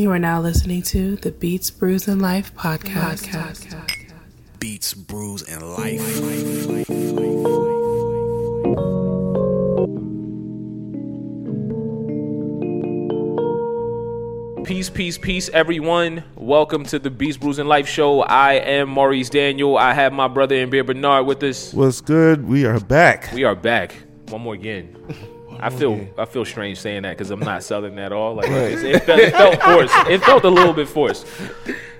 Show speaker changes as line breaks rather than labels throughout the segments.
You are now listening to the Beats, Brews, and Life podcast.
Beats, brews, and life.
Peace, peace, peace, everyone. Welcome to the Beats Brews and Life Show. I am Maurice Daniel. I have my brother and beer Bernard with us.
What's good? We are back.
We are back. One more again. I feel I feel strange saying that because I'm not southern at all. Like it's- it, felt, it felt forced. It felt a little bit forced.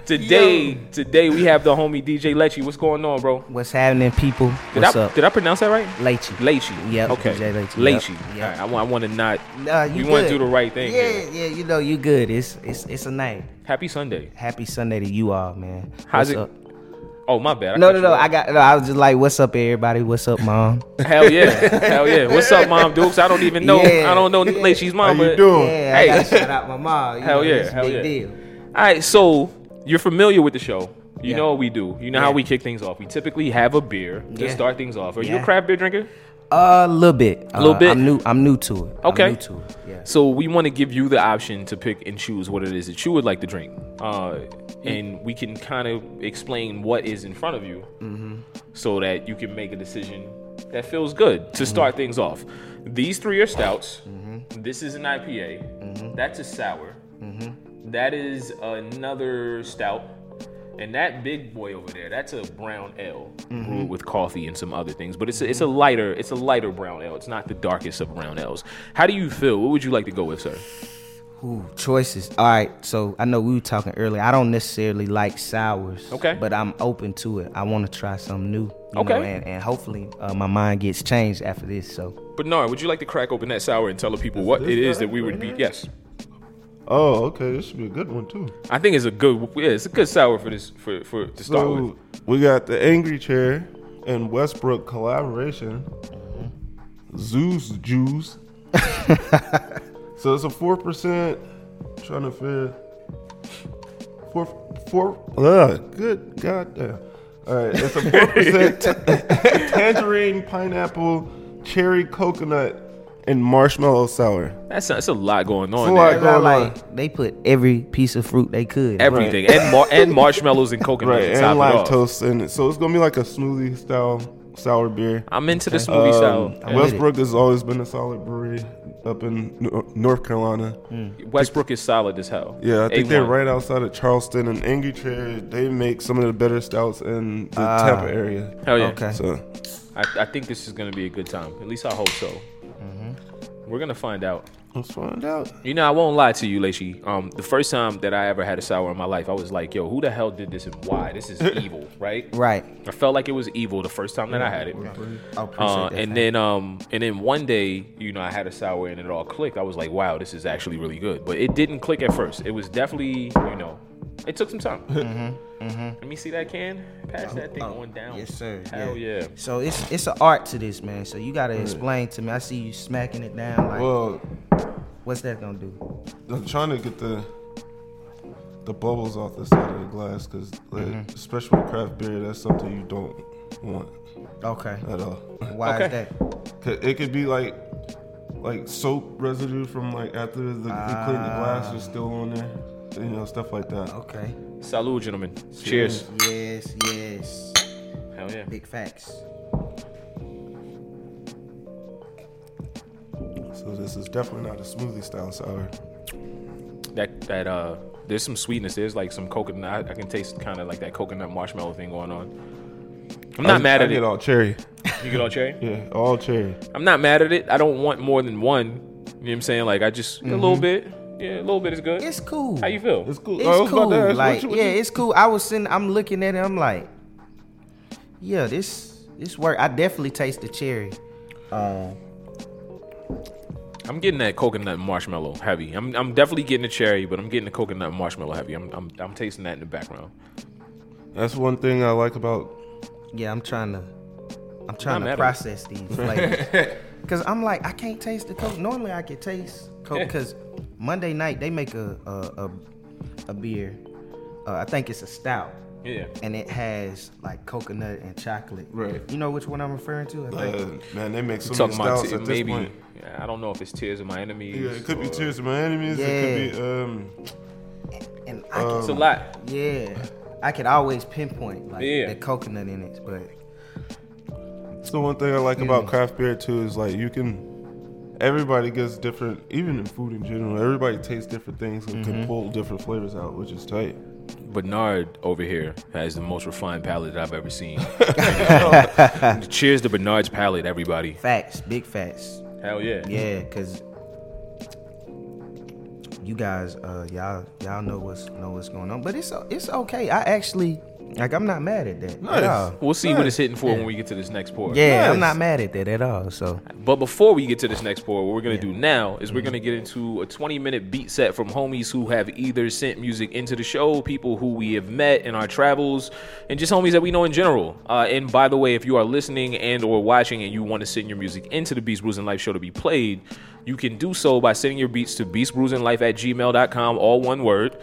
Today, today we have the homie DJ Lechi. What's going on, bro?
What's happening, people?
Did
What's
I
up?
did I pronounce that right?
Lechi.
Lechi.
Yep,
Okay.
DJ Lechi.
Lechi.
Yep, yep.
All right. I want. I want to not.
Nah, you
we want to do the right thing.
Yeah,
here.
yeah, you know you good. It's it's it's a night.
Happy Sunday.
Happy Sunday to you all, man.
How's
What's
it?
up?
Oh my bad. I
No, no, no.
off.
I got. No, I was just like, "What's up, everybody? What's up, mom?"
Hell yeah, hell yeah. What's up, Mom Dukes? I don't even know.
Yeah,
I don't know
yeah.
Lechi's
How
mom.
you
but,
doing?
Yeah,
Hey.
I gotta shout out my mom. You
Hell
know,
yeah,
it's a
hell
big
yeah.
deal.
All right, so you're familiar with the show. You
Yeah.
know what we do. You know how we kick things off. We typically have a beer to
Yeah.
start things off. Are you a craft beer drinker?
A little bit. A
Little bit?
I'm new. I'm new to it.
Okay.
I'm new to it. Yeah.
So we want to give you the option to pick and choose what it is that you would like to drink, uh, and we can kind of explain what is in front of you,
Mm-hmm.
so that you can make a decision that feels good
Mm-hmm.
to start things off. These three are stouts. This is an IPA.
Mm-hmm.
That's a sour. That is another stout. And that big boy over there, that's a brown ale
Mm-hmm.
brewed with coffee and some other things. But it's a, it's a lighter it's a lighter brown ale. It's not the darkest of brown ales. How do you feel? What would you like to go with, sir?
Ooh, choices. All right. So I know we were talking earlier. I don't necessarily like sours.
Okay.
But I'm open to it. I want to try something new. you
Okay.
know, and, and hopefully uh, my mind gets changed after this. So
Bernard, would you like to crack open that sour and tell the people what it is that we would be? Yes,
Oh, okay. This should be a good one too.
I think it's a good. Yeah, it's a good sour for this for for to start with.
We got the Angry Chair and Westbrook collaboration. Zeus Juice. so it's a four percent. Trying to fit four four. Ugh, good goddamn. All right, it's a four percent tangerine, pineapple, cherry, coconut, and marshmallow sour.
That's that's a lot going on.
a lot
there.
going on.
they put every piece of fruit they could.
Everything and mar- and marshmallows and coconut
Right, and
it off.
lactose in it. So it's gonna be like a smoothie style sour beer.
I'm into the smoothie style.
Um,
I'm
Westbrook has always been a solid brewery up in uh, North Carolina. Hmm.
Westbrook is solid as hell.
Yeah, I think they're right outside of Charleston and Angry Chair. They make some of the better stouts in the
Ah.
Tampa area.
Hell yeah.
Okay.
So
I, I think this is gonna be a good time. At least I hope so. Mm-hmm. We're gonna find out.
Let's find out.
You know, I won't lie to you, Lacey. Um, the first time that I ever had a sour in my life, I was like, "Yo, who the hell did this and why? This is evil, right?"
Right.
I felt like it was evil the first time that I had it.
I appreciate
Uh,
that
and then, um, and then one day, you know, I had a sour and it all clicked. I was like, "Wow, this is actually really good." But it didn't click at first. It was definitely, you know, it took some time. Let me see that can. Pass that thing on down.
Mm-hmm, Yes, sir.
Hell yeah.
So it's it's an art to this, man. So you gotta explain to me. I see you smacking it down. Like,
Well,
what's that gonna do?
I'm trying to get the the bubbles off the side of the glass because,
Mm-hmm.
especially with craft beer, that's something you don't want
Okay.
at all.
Why
Okay.
is that?
'Cause It could be like like soap residue from like after the, we cleaned the glass is still on there. You know, stuff like that.
Okay.
Salud, gentlemen. Cheers.
Yes, yes.
Hell yeah.
Big facts.
So this is definitely not a smoothie style sour.
That that uh, there's some sweetness. There's like some coconut. I, I can taste kind of like that coconut marshmallow thing going on. I'm not
I,
mad
I
at
get
it.
all cherry.
You get all cherry.
Yeah, all cherry.
I'm not mad at it. I don't want more than one. You know what I'm saying? Like I just a little bit. Yeah, a little bit is good.
It's cool.
How you feel?
It's cool.
It's
Oh, I about
cool.
to what
Like,
you- what
yeah,
you-
it's cool. I was sitting, I'm looking at it. I'm like, yeah, this this work. I definitely taste the cherry. Um,
I'm getting that coconut marshmallow heavy. I'm I'm definitely getting the cherry, but I'm getting the coconut marshmallow heavy. I'm I'm, I'm tasting that in the background.
That's one thing I like about.
yeah, I'm trying to, I'm trying
mad
to
at
process these flavors. Cause I'm like, I can't taste the coke. Normally I can taste coke. Cause Monday night they make a a a, a beer. Uh, I think it's a stout.
Yeah.
And it has like coconut and chocolate.
Right.
You know which one I'm referring to? I think.
Uh, man, they make so
Talking
many
about
styles
t-
at this
maybe.
point.
Yeah, I don't know if it's Tears of My Enemies.
Yeah, it could be Tears of My Enemies. It could be um,
it's a lot.
Yeah, I could always pinpoint like
Yeah.
the coconut in it, but
So one thing I like about craft beer too is like you can. Everybody gets different, even in food in general. Everybody tastes different things and
Mm-hmm.
can pull different flavors out, which is tight.
Bernard over here has the most refined palate that I've ever seen. Cheers to Bernard's palate, everybody.
facts, big facts.
Hell yeah.
Yeah, cause you guys, uh, y'all, y'all know what's know what's going on, but it's it's okay. I actually like. I'm not mad at that at all.
We'll see what it's hitting for when we get to this next pour.
Yeah,
Nice.
I'm not mad at that at all. So
But before we get to this next pour, what we're gonna do now is we're gonna get into a 20 minute beat set from homies who have either sent music into the show, people who we have met in our travels, and just homies that we know in general. Uh, and by the way, if you are listening and or watching and you want to send your music into the Beats Brews and Life show to be played, you can do so by sending your beats to beastbrewsandlife at gmail.com, all one word.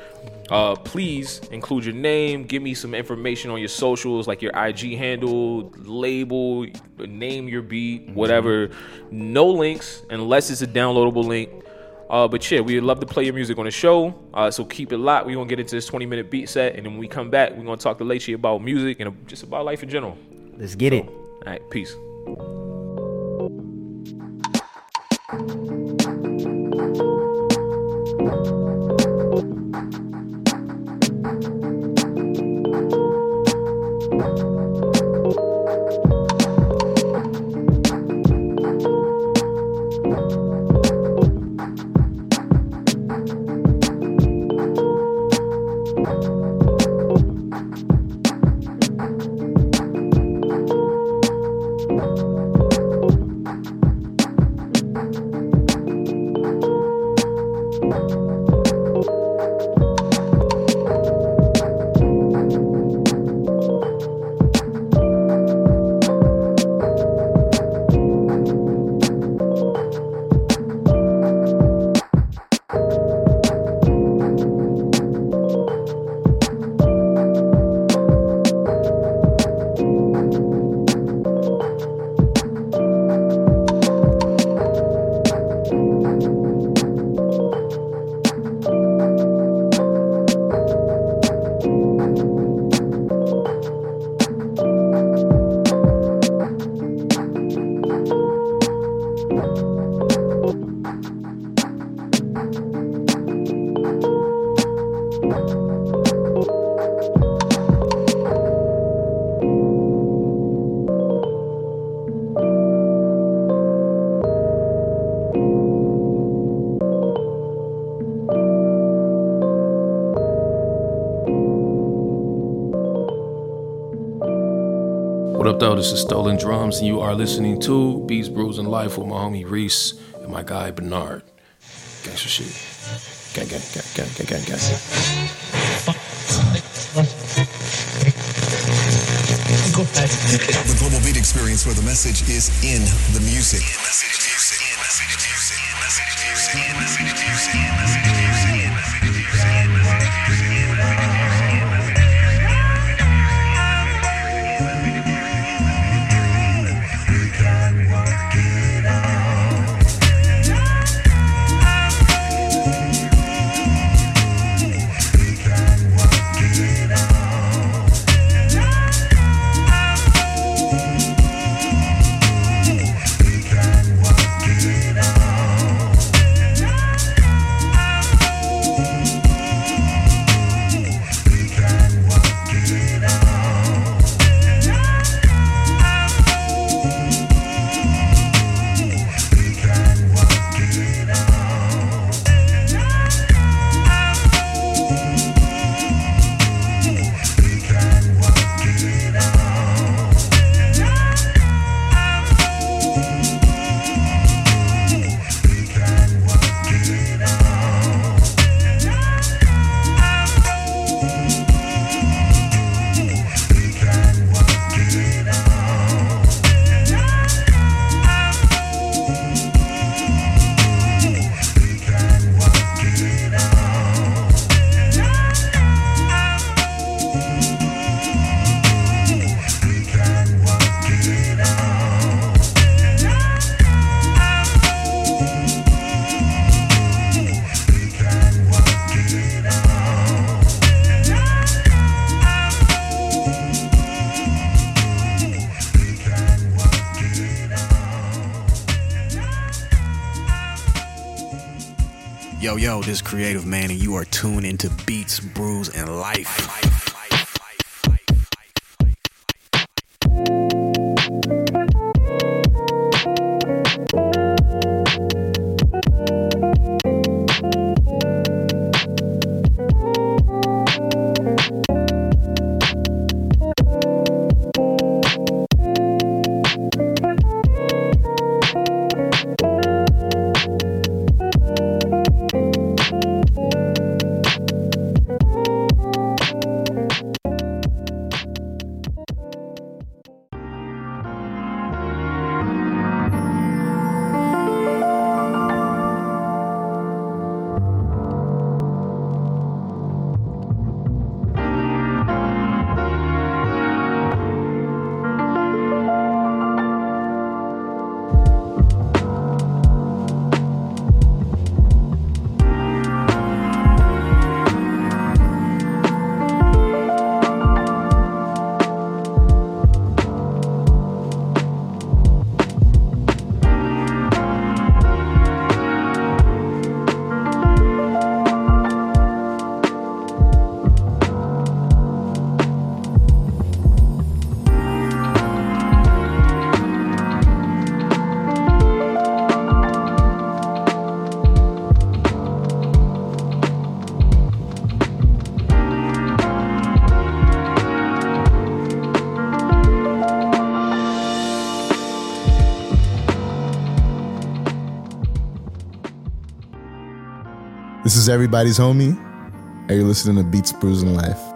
Uh, please include your name. Give me some information on your socials, like your IG handle, label, name your beat, whatever. No links unless it's a downloadable link. Uh, but yeah, we'd love to play your music on the show. Uh, so keep it locked. We're gonna get into this 20 minute beat set, and then when we come back, we're gonna talk to Lechi about music and just about life in general.
let's get it.
All right, peace.
What up, though? This is Stolen Drums, and you are listening to Beats, Brews, and Life with my homie Reese and my guy Bernard. Gangsta shit. Gang, gang, gang, gang, gang, gang, gang.
The Global Beat Experience, where the message is in the music.
Yo, this creative man, and you are tuned
This is everybody's homie. Are you listening to Beats Brews Life?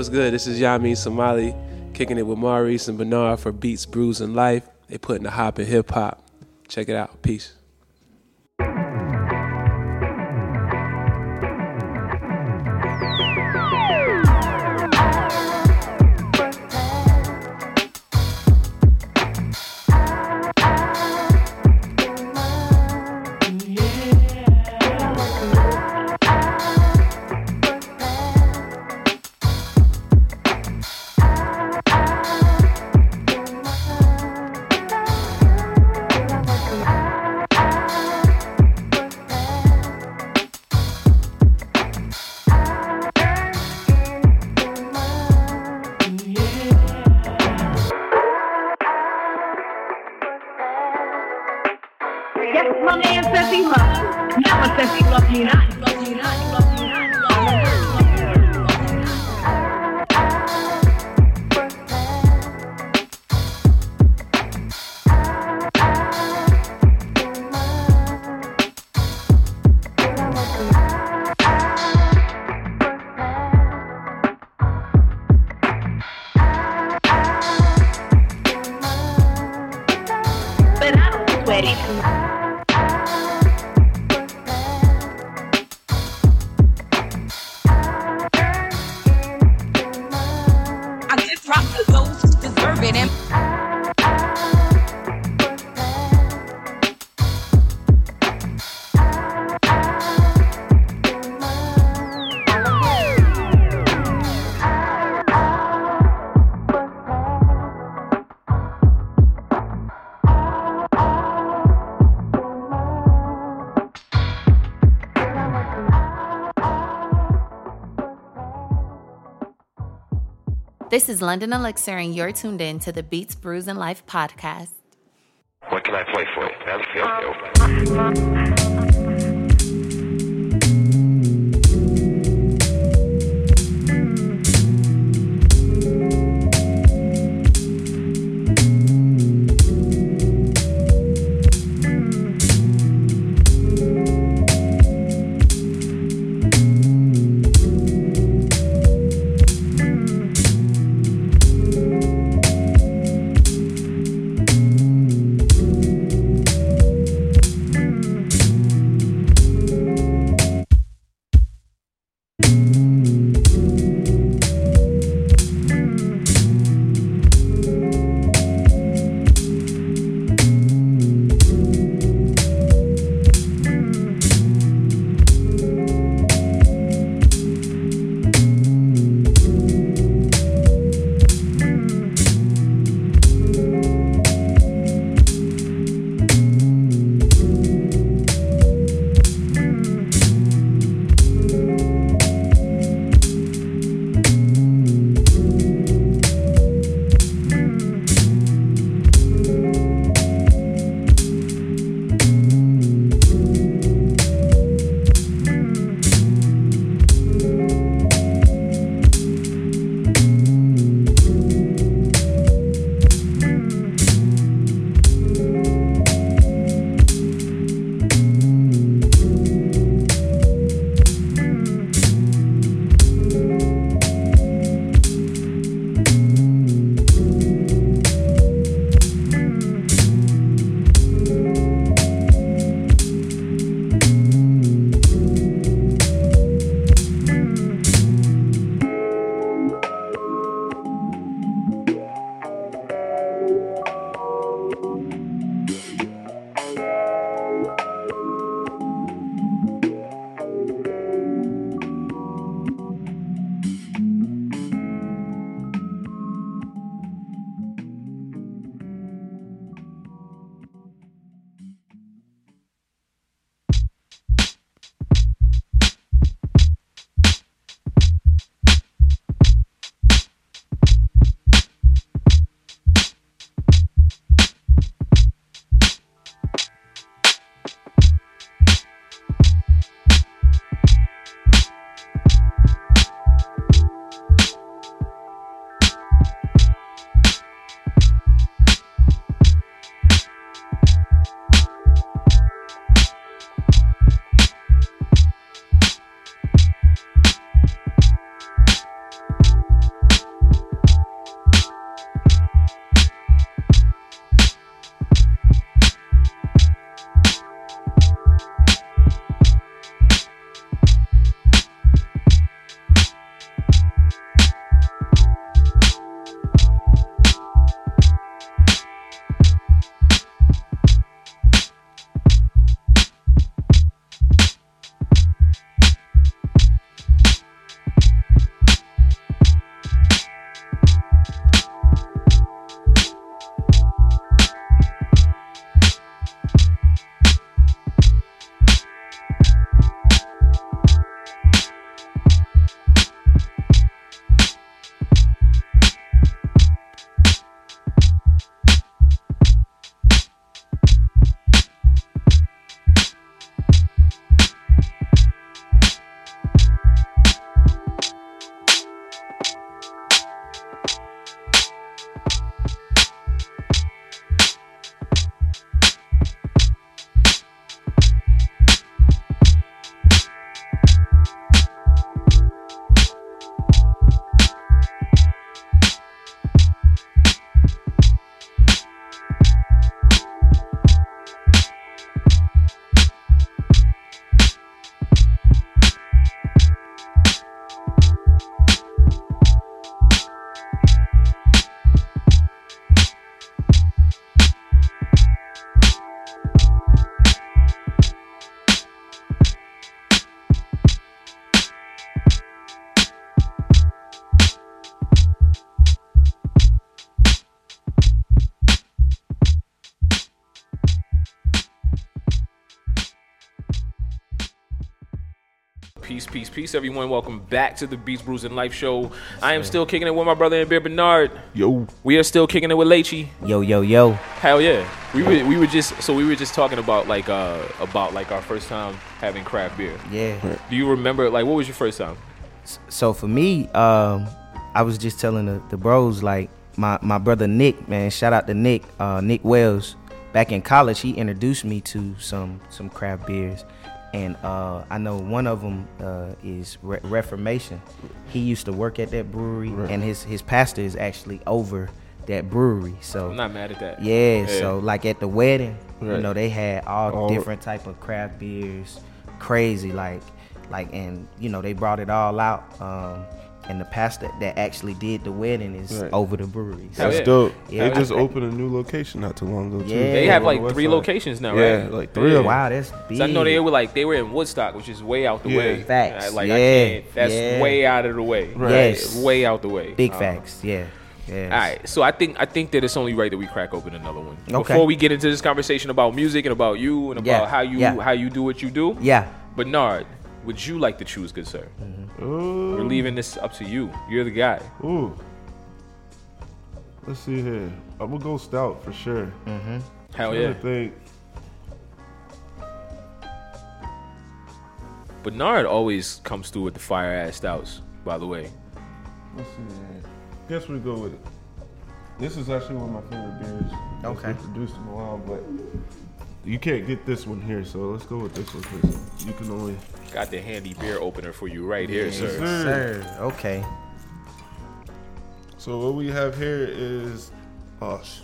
What's good? This is Yami Somali, kicking it with Maurice and Bernard for Beats, Brews, and Life. They putting the hop in hip hop. Check it out. Peace.
Is London Elixir, and you're tuned in to the Beats, Brews, and Life podcast.
What can I play for you?
Peace, peace, peace, everyone. Welcome back to the Beats, Brews, and Life Show. I am still kicking it with my brother and beer Bernard.
Yo.
We are still kicking it with Lechi.
Yo, yo, yo.
Hell yeah. We were we were just so we were just talking about like uh about like our first time having craft beer.
Yeah.
Do you remember like what was your first time?
So for me, um, I was just telling the, the bros like my my brother Nick, man. Shout out to Nick, uh, Nick Wells. Back in college, he introduced me to some some craft beers, and uh, I know one of them uh, is Re- Reformation. He used to work at that brewery,
Right.
and his his pastor is actually over that brewery. So
I'm not mad at that.
Yeah,
Yeah.
so like at the wedding, you know, they had all,
All-
different type of craft beers, crazy like like and you know they brought it all out. Um, and the pastor that actually did the wedding is
Right.
over the brewery. So,
That's dope.
Yeah,
they just opened a new location not too long ago. Too.
Yeah.
They have like
the
three
side.
locations now,
Yeah,
right?
like three of them.
Wow, that's
So I know they were like they were in Woodstock, which is way out the
Yeah.
way.
Facts.
Uh, Like
Yeah.
I can't. That's
Yeah.
way out of the way.
Right. Yes.
Way out the way.
Big
Uh,
facts. Yeah. Yeah.
All right, so I think I think that it's only right that we crack open another one
Okay.
before we get into this conversation about music and about you and about
Yeah,
how you
yeah.
how you do what you do.
Yeah.
Bernard, would you like to choose, good sir?
Ooh.
We're leaving this up to you. You're the guy.
Ooh. Let's see here. I'm gonna go stout for sure.
Mm-hmm.
Hell yeah.
to think.
Bernard always comes through with the fire ass stouts. By the way,
Let's see here. Guess we go with it. This is actually one of my favorite beers.
Okay.
Just introduced in a while, but you can't get this one here, so let's go with this one because you can only.
got the handy beer opener for you right here,
Yes,
sir.
sir. Okay.
So what we have here is, oh, sh-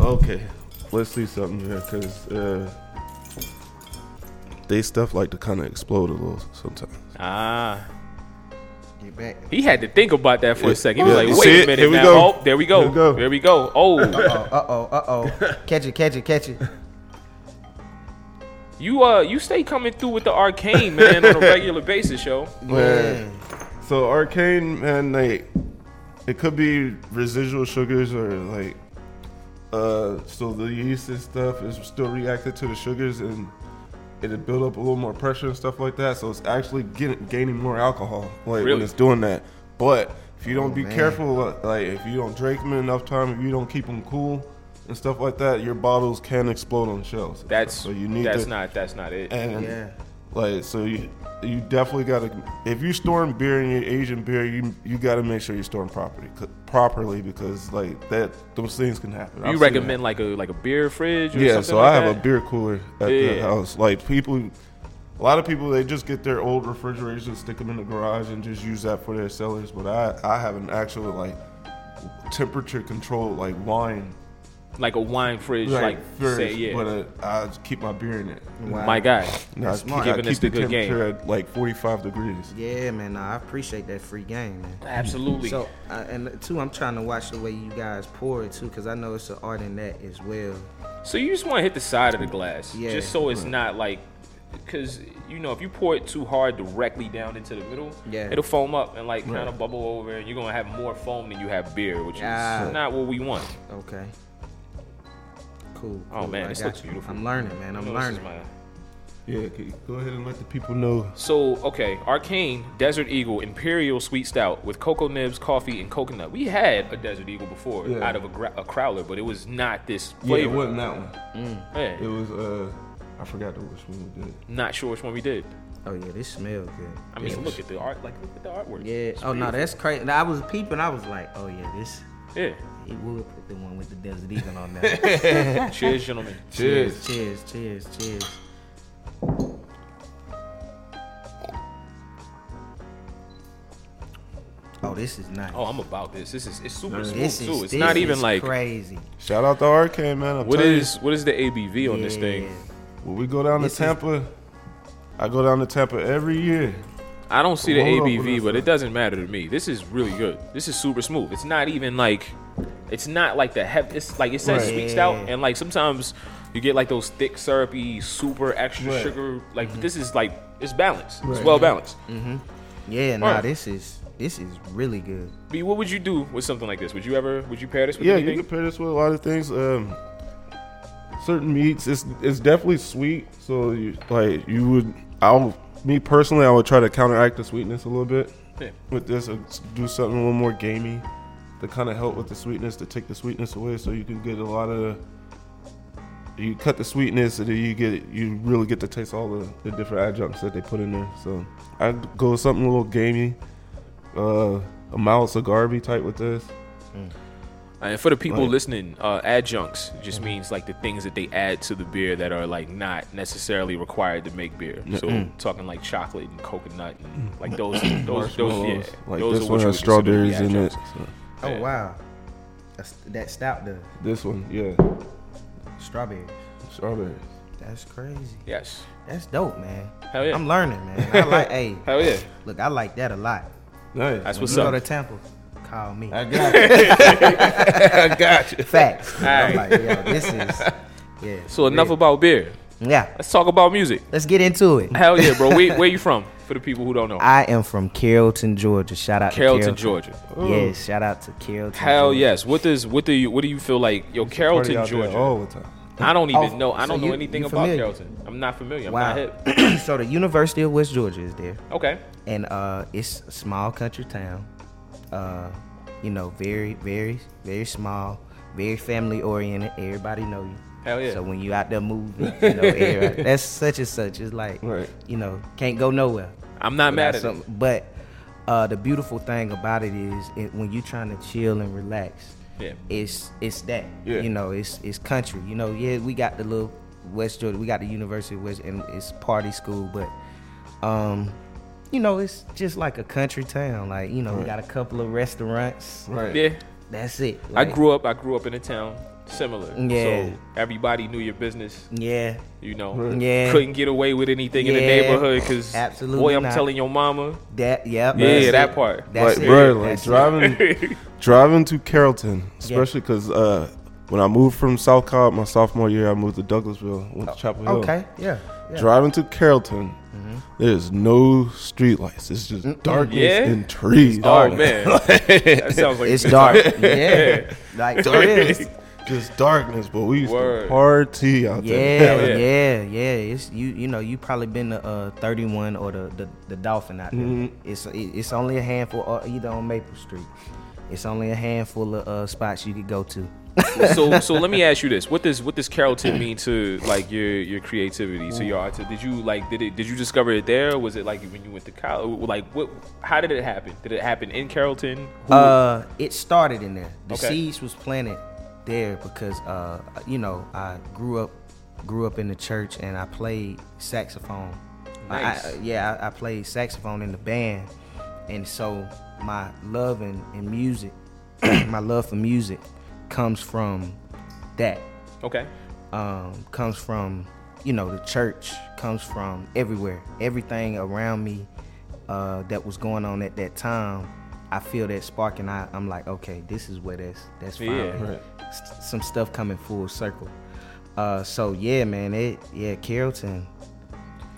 okay. Let's see something here, cause uh, they stuff like to kind of explode a little sometimes.
Ah.
Get back.
He had to think about that for a second. He was like, "Wait a minute
Here we
now.
go.
Oh, there we go.
Here we go.
There we go. Oh,
Uh oh. Uh oh. Uh oh. Catch it. Catch it. Catch it.
you uh, you stay coming through with the Arkane man on a regular basis, yo.
Man. So Arkane, man, like it could be residual sugars or like uh so the yeast and stuff is still reacted to the sugars and it'll build up a little more pressure and stuff like that. So it's actually getting gaining more alcohol like
Really?
when it's doing that. But if you don't
Oh,
be
man.
careful, uh, like if you don't drink them enough time, if you don't keep them cool and stuff like that, your bottles can explode on shelves.
That's
stuff. so you need
that's
to,
not that's not it.
and
Yeah.
Like so you you definitely gotta if you're storing beer in your Asian beer, you you gotta make sure you're storing properly properly because like that those things can happen.
you
I've
recommend like a like a beer fridge? Or
yeah, so
like
I have
that?
a beer cooler at the house. Like people, a lot of people they just get their old refrigerators and stick them in the garage and just use that for their cellars. But I I have an actual like temperature controlled like wine
like a wine fridge, like,
fridge,
say yeah.
but uh, I keep my beer in it.
Wow.
My guy,
And I
That's
keep,
smart.
I keep
us the
the
good game.
temperature at like 45 degrees.
Yeah, man. Nah, I appreciate that free game, man.
absolutely.
So, uh, and two, I'm trying to watch the way you guys pour it too, because I know it's an art in that as well.
So you just want to hit the side of the glass,
Yeah.
just so it's not like, because you know if you pour it too hard directly down into the middle,
Yeah.
it'll foam up and like kind of bubble over, and you're gonna have more foam than you have beer, which
Ah.
is not what we want.
Okay. Cool.
Oh,
cool.
man,
I
this looks
you.
beautiful.
I'm learning, man. I'm
You know, this is
learning.
my-
Yeah, okay, go ahead and let the people know.
So okay, Arkane Desert Eagle Imperial Sweet Stout with cocoa nibs, coffee, and coconut. We had a Desert Eagle before
Yeah.
out of a, gra- a crowler, but it was not this
Yeah, it wasn't that one.
Yeah.
It was uh, I forgot which one we did.
Not sure which one we did.
Oh yeah, this smells good.
I mean,
This
look at the art. Like, look at the artwork.
Yeah.
It's
Oh no,
beautiful.
that's crazy. I was peeping. I was like, oh yeah, this.
Yeah.
He would put the one with the Desert Eagle on there.
Cheers, gentlemen.
cheers, cheers, cheers, cheers. Oh, this is nice.
Oh, I'm about this. This is it's super smooth
this
too. It's not even like
crazy.
Shout out to Arkane, man. I'm
what
telling you,
is what is the ABV on this thing?
When we go down
This
to
is-
Tampa, I go down to Tampa every year.
I don't see the
Hold up with
ABV, but it doesn't matter to me. This is really good. This is super smooth. It's not even like it's not like the heavy. It's like it says
Right.
sweet stout, and like sometimes you get like those thick syrupy, super extra
Right.
sugar. Like this is like it's balanced. It's
Right.
well balanced.
Yeah, nah,
Alright.
this is this is really good.
B, what would you do with something like this? Would you ever? Would you pair this with
Yeah,
anything?
you can pair this with a lot of things. Um, certain meats, it's it's definitely sweet. So you like you would. I'll me personally, I would try to counteract the sweetness a little bit
Yeah.
with this. Do something a little more gamey to kind of help with the sweetness to take the sweetness away, so you can get a lot of. You cut the sweetness, and then you get you really get to taste all the, the different adjuncts that they put in there. So I'd go with something a little gamey, uh, a mild cigar be type with this.
And for the people
Right.
listening, uh, adjuncts just means like the things that they add to the beer that are like not necessarily required to make beer. So
Mm.
talking like chocolate and coconut and like those those those yeah.
Like
those
this one has
would consider to be
strawberries in it. so-
Oh
Yeah.
wow, That's, that stout does
This one, yeah,
strawberries.
strawberries.
That's crazy.
Yes.
That's dope, man.
Hell yeah.
I'm learning, man. I like, hey,
Hell yeah.
look, I like that a lot.
Nice.
That's
When
what's
you
up.
go to Tampa. call me.
I got you. I got you.
Facts. I'm
Alright.
like, yo, this is, yeah.
So enough
real.
about beer.
Yeah.
Let's talk about music.
Let's get into it.
Hell yeah, bro. Where, where you from? For the people who don't know.
I am from Carrollton, Georgia. Shout out to
Carrollton,
to
Georgia.
Yes, shout out to Carrollton.
Hell
Georgia.
yes. What does what do you what do you feel like? Yo,
Party
Carrollton, Georgia.
all the time.
I don't even
Oh,
know. I
so
don't know
you-
anything about? Carrollton. I'm not familiar. I'm
Wow.
not hip.
so the University of West Georgia is there,
Okay.
and uh, it's a small country town. Uh, you know, very, very, very small, very family oriented. Everybody know you.
Hell yeah.
So when you out there moving, you know, everybody, that's such and such. It's like,
Right.
you know, can't go nowhere.
I'm not mad at it.
something. But uh, the beautiful thing about it is it, when you're trying to chill and relax,
Yeah.
it's it's that.
Yeah.
You know, it's it's country. You know, yeah, we got the little West Georgia, we got the University of West, and it's party school, but um, you know, it's just like a country town. Like you know, we got a couple of restaurants.
Right.
Yeah.
That's it.
I grew up. I grew up in a town similar.
Yeah.
So everybody knew your business.
Yeah.
You know.
Yeah.
Couldn't get away with anything in the neighborhood because
Absolutely
boy, I'm
not.
telling your mama.
That. Yep.
Yeah,
that's
that
it.
part.
That's
like,
it.
bro, like
That's it.
driving, driving to Carrollton, especially because uh, when I moved from South Cobb my sophomore year, I moved to Douglasville, went to Chapel Hill.
Okay. Yeah. yeah.
Driving to Carrollton, there's no street lights. It's just darkness
Yeah?
and trees.
Oh man, that sounds like
It's dark. yeah. Like for real.
Just darkness, but we used
Word.
to party out
Yeah,
there.
yeah, yeah, yeah. It's you. You know, you probably been to uh, 31 or the, the the Dolphin out there.
Mhm.
It's it's only a handful, uh, either on Maple Street. It's only a handful of uh, spots you could go to.
so so let me ask you this: What does what does Carrollton mean to like your your creativity, to your art? Did you like did it did you discover it there? Or was it like when you went to college? Like what? How did it happen? Did it happen in Carrollton? Who-
Uh, it started in there. The
Okay.
seeds was planted there because uh, you know I grew up grew up in the church and I played saxophone.
Nice.
I, yeah, I, I played saxophone in the band, and so my love and, in music, my love for music, comes from that.
okay.
Um, comes from you know the church. Comes from everywhere. Everything around me uh, that was going on at that time. I feel that spark, and I, I'm like, okay, this is where that's that's
Yeah.
Right.
s- some stuff coming full circle. Uh, so yeah, man, it yeah, Carrollton,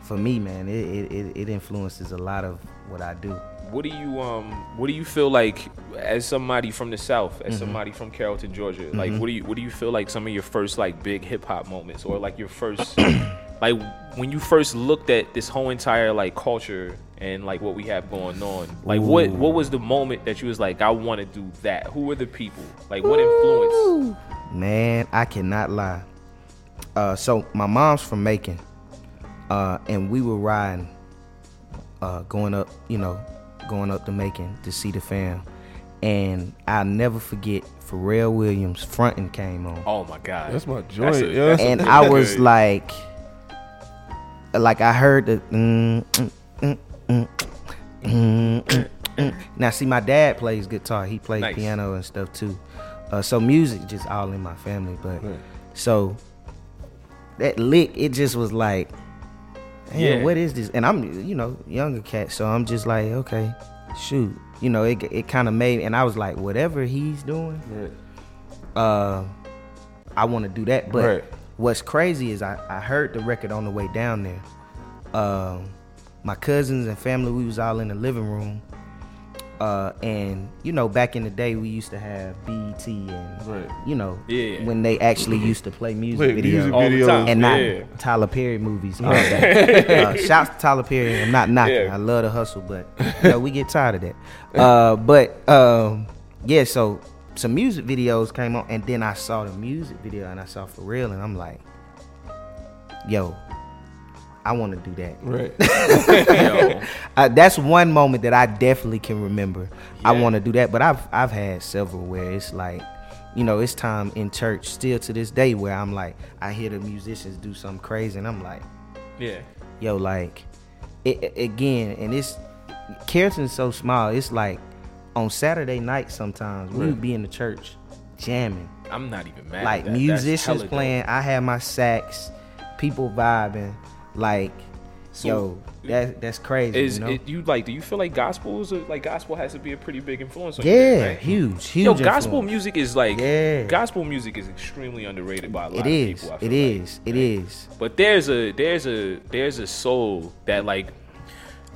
for me, man, it, it, it, influences a lot of what I do.
What do you um What do you feel like as somebody from the South,
Mm-hmm.
as somebody from Carrollton, Georgia? Like, what do you what do you feel like some of your first like big hip hop moments, or like your first like when you first looked at this whole entire like culture and like what we have going on? Like, what what was the moment that you was like, I want to do that? Who were the people? Like, what influence?
Man, I cannot lie. Uh, so my mom's from Macon, uh, and we were riding, uh, going up, you know, going up to Macon to see the fam, and I'll never forget Pharrell Williams fronting came on.
Oh my God,
That's my
That's a-
yeah.
that's
and I was like, like I heard the. Mm, mm, Now, see, my dad plays guitar. He plays
Nice.
piano and stuff too. Uh, so music just all in my family. But so that lick, it just was like, man,
Yeah.
what is this? And I'm, you know, younger cat, so I'm just like, okay, shoot, you know, it it kind of made, and I was like, whatever he's doing, uh, I want to do that. But
Right.
what's crazy is I, I heard the record on the way down there. Um, my cousins and family, we was all in the living room. Uh, and you know, back in the day, we used to have BET and
Right.
you know,
Yeah.
when they actually used to play music
Play
videos,
music All the videos. time,
and not
yeah.
Tyler Perry movies. All day. uh, shouts to Tyler Perry. I'm not knocking.
Yeah.
I love the hustle, but you know, we get tired of that. Uh, but um, yeah, so some music videos came on, and then I saw the music video, and I saw Pharrell, and I'm like, yo. I want to do that.
Right.
Uh, that's one moment that I definitely can remember. I want to do that, but I've I've had several where it's like, you know, it's time in church still to this day where I'm like, I hear the musicians do something crazy, and I'm like,
Yeah.
yo, like, it, it- again, and it's Carrollton's so small. It's like on Saturday night sometimes we would be in the church jamming,
I'm not even mad.
like
at that.
Musicians
hella dope.
playing. I had my sax, people vibing, like,
So,
yo, that that's crazy.
Is
you know?
it you like? Do you feel like gospel is a, like gospel has to be a pretty big influence on you?
Yeah,
right?
huge, huge.
Yo, gospel
influence.
music is like
Yeah.
gospel music is extremely underrated by a lot
It
of
is.
people. I
It
like.
is. It is.
But there's a there's a there's a soul that like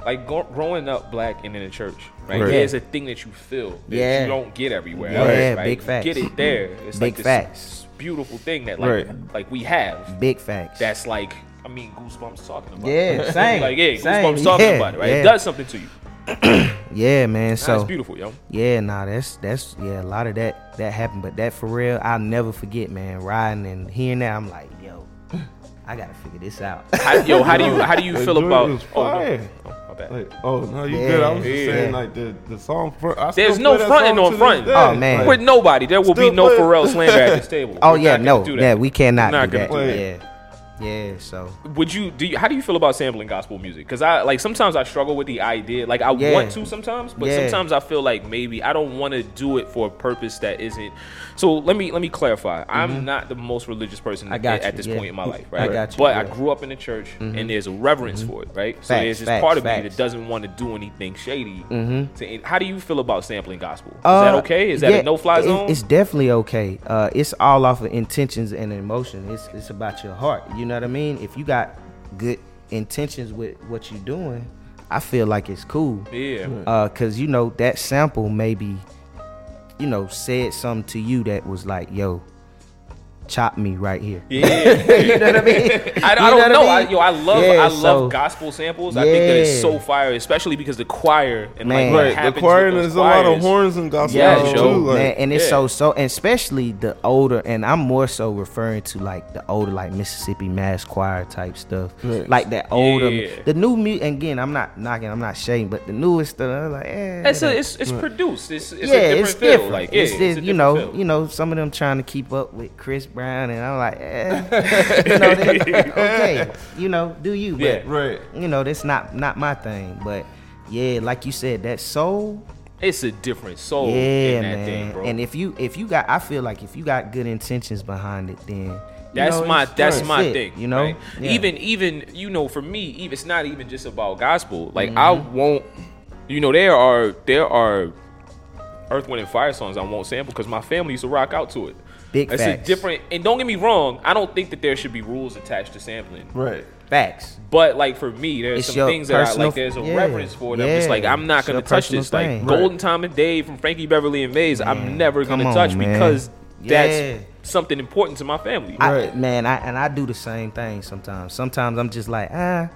like go, growing up black and in the church, right?
Right.
There's a thing that you feel that
Yeah.
you don't get everywhere.
Yeah,
else, right?
big
You
facts.
Get it there. It's
Big
like this
facts.
beautiful thing that like
Right.
like we have.
Big facts.
That's like I mean goosebumps talking about.
Yeah,
it.
same,
like yeah,
same,
goosebumps talking
yeah,
about it, right?
yeah.
It does something to you.
yeah, man. So
That's beautiful, yo.
Yeah, nah, that's that's yeah, a lot of that that happened, but that for real, I'll never forget, man. Riding and hearing that, I'm like, yo, I gotta figure this out.
How, yo, how do you how do you feel about? Oh, no. Oh, my bad.
Like, oh no, you
Yeah.
good? I was just
Yeah.
saying like the the song. Front, I
There's no
play that
fronting on
to this
front.
Oh, man.
Like,
With nobody, there will be no
play-
Pharrell slander at this table.
oh
We're
yeah, no, yeah, we cannot
We're not
do
gonna
that.
do
Yeah, yeah. So
Would you do? You, how do you feel about sampling gospel music? Because I like sometimes I struggle with the idea. Like I
Yeah.
want to sometimes, but
Yeah.
sometimes I feel like maybe I don't want to do it for a purpose that isn't. So let me let me clarify. I'm not the most religious person
Mm-hmm. I got
at, at this
yeah.
point in my life, right?
I got you,
But I.
Mm-hmm.
grew up in the church, and there's a reverence for it, right? so
Facts,
there's this
facts,
part of me that doesn't want to do anything shady.
Mhm.
To- how do you feel about sampling gospel? Is
Uh,
that okay? Is that a no fly zone?
It's definitely okay. Uh, it's all off of intentions and emotion. It's it's about your heart. You know what I mean? If you got good intentions with what you're doing, I feel like it's cool.
Yeah.
Uh, cause you know that sample maybe, you know, said something to you that was like, yo, chop me right here.
Yeah.
you know what I mean?
I, I don't
what
know.
mean?
I, yo, I love
Yeah,
I love
so-
gospel samples. I think that it's so fire, especially because the choir and
Man.
like
Right, the choir
with
and
those
there's a lot of horns and gospel
Yeah,
songs, too. Like,
man, and it's
yeah.
so so, and especially the older, and I'm more so referring to like the older, like Mississippi Mass Choir type stuff,
Right.
like that older.
Yeah.
The new music, again, I'm not knocking, I'm not shading, but the newest stuff, I'm like, eh,
It's, a, it's it's produced. It's, it's
yeah,
a different
it's
feel.
different.
Like yeah,
it's,
it's,
it's,
a
you know,
feel.
you know, some of them trying to keep up with Chris Brown, and I'm like, eh, you know, they- okay, you know, do you? But,
Yeah.
Right.
You know, that's not not my thing, but yeah, like you said, that soul.
It's a different soul
yeah,
in that
man.
thing, bro.
And if you if you got, I feel like if you got good intentions behind it, then you
That's
know,
my that's my thing.
You know,
right?
Yeah.
even even you know for me, even it's not even just about gospel. Like I
Mm-hmm.
won't, you know, there are there are Earth, Wind, and Fire songs I won't sample because my family used to rock out to it.
Big
it's
facts.
a different. And don't get me wrong, I don't think that there should be rules attached to sampling.
Right.
facts.
But like for me, there's
It's
some things that I like. There's a
yeah,
reverence for them. It's like. I'm not gonna touch
personal
this. Like
thing.
Golden Time of Day from Frankie Beverly and Maze, I'm never gonna
on,
touch
man.
because
Yeah.
that's something important to my family.
I, man, I and I do the same thing sometimes. Sometimes I'm just like, ah,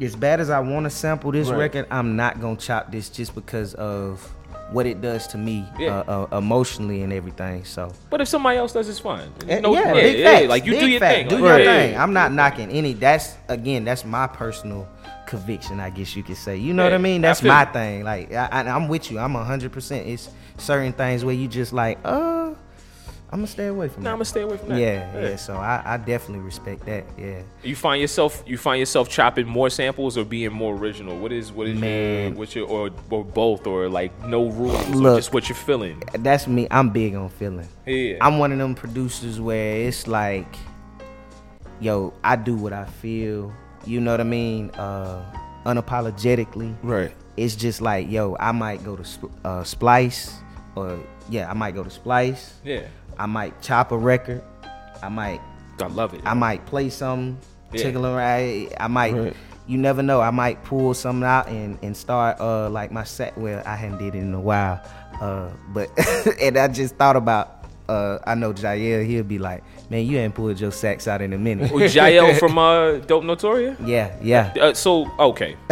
as bad as I want to sample this
Right.
record, I'm not gonna chop this just because of what it does to me
Yeah.
uh, uh, emotionally and everything. So
But if somebody else does, it's fine.
Eh,
No-
yeah,
yeah,
big
yeah,
facts,
like you do
big
your
facts,
thing.
Do
Like,
your thing. I'm not knocking any. That's again, that's my personal conviction. I guess you could say. You know what I mean? That's
feel
my thing. Like I, I, I'm with you. I'm hundred percent. It's certain things where you just like, uh, I'm gonna stay away from
Nah,
that.
I'ma stay away from that.
Yeah, yeah.
Yeah.
So I, I definitely respect that. Yeah.
You find yourself you find yourself chopping more samples or being more original. What is what is your
Man.
what's your or or both or like no rules or
Look.
just what you're feeling.
That's me. I'm big on feeling.
Yeah.
I'm one of them producers where it's like, yo, I do what I feel. You know what I mean? Uh, unapologetically.
Right.
It's just like, yo, I might go to uh, Splice, or yeah, I might go to Splice.
Yeah.
I might chop a record. I might.
I love it.
I might play some
Yeah.
tickle around. I might.
Right.
you never know. I might pull something out and and start uh like my set. Well, I hadn't did it in a while, uh, but and I just thought about. Uh, I know Jael. He'll be like, "Man, you ain't pulled your sax out in a minute."
Well, Jael from uh, Dope Notoria.
Yeah, yeah.
Uh, so okay,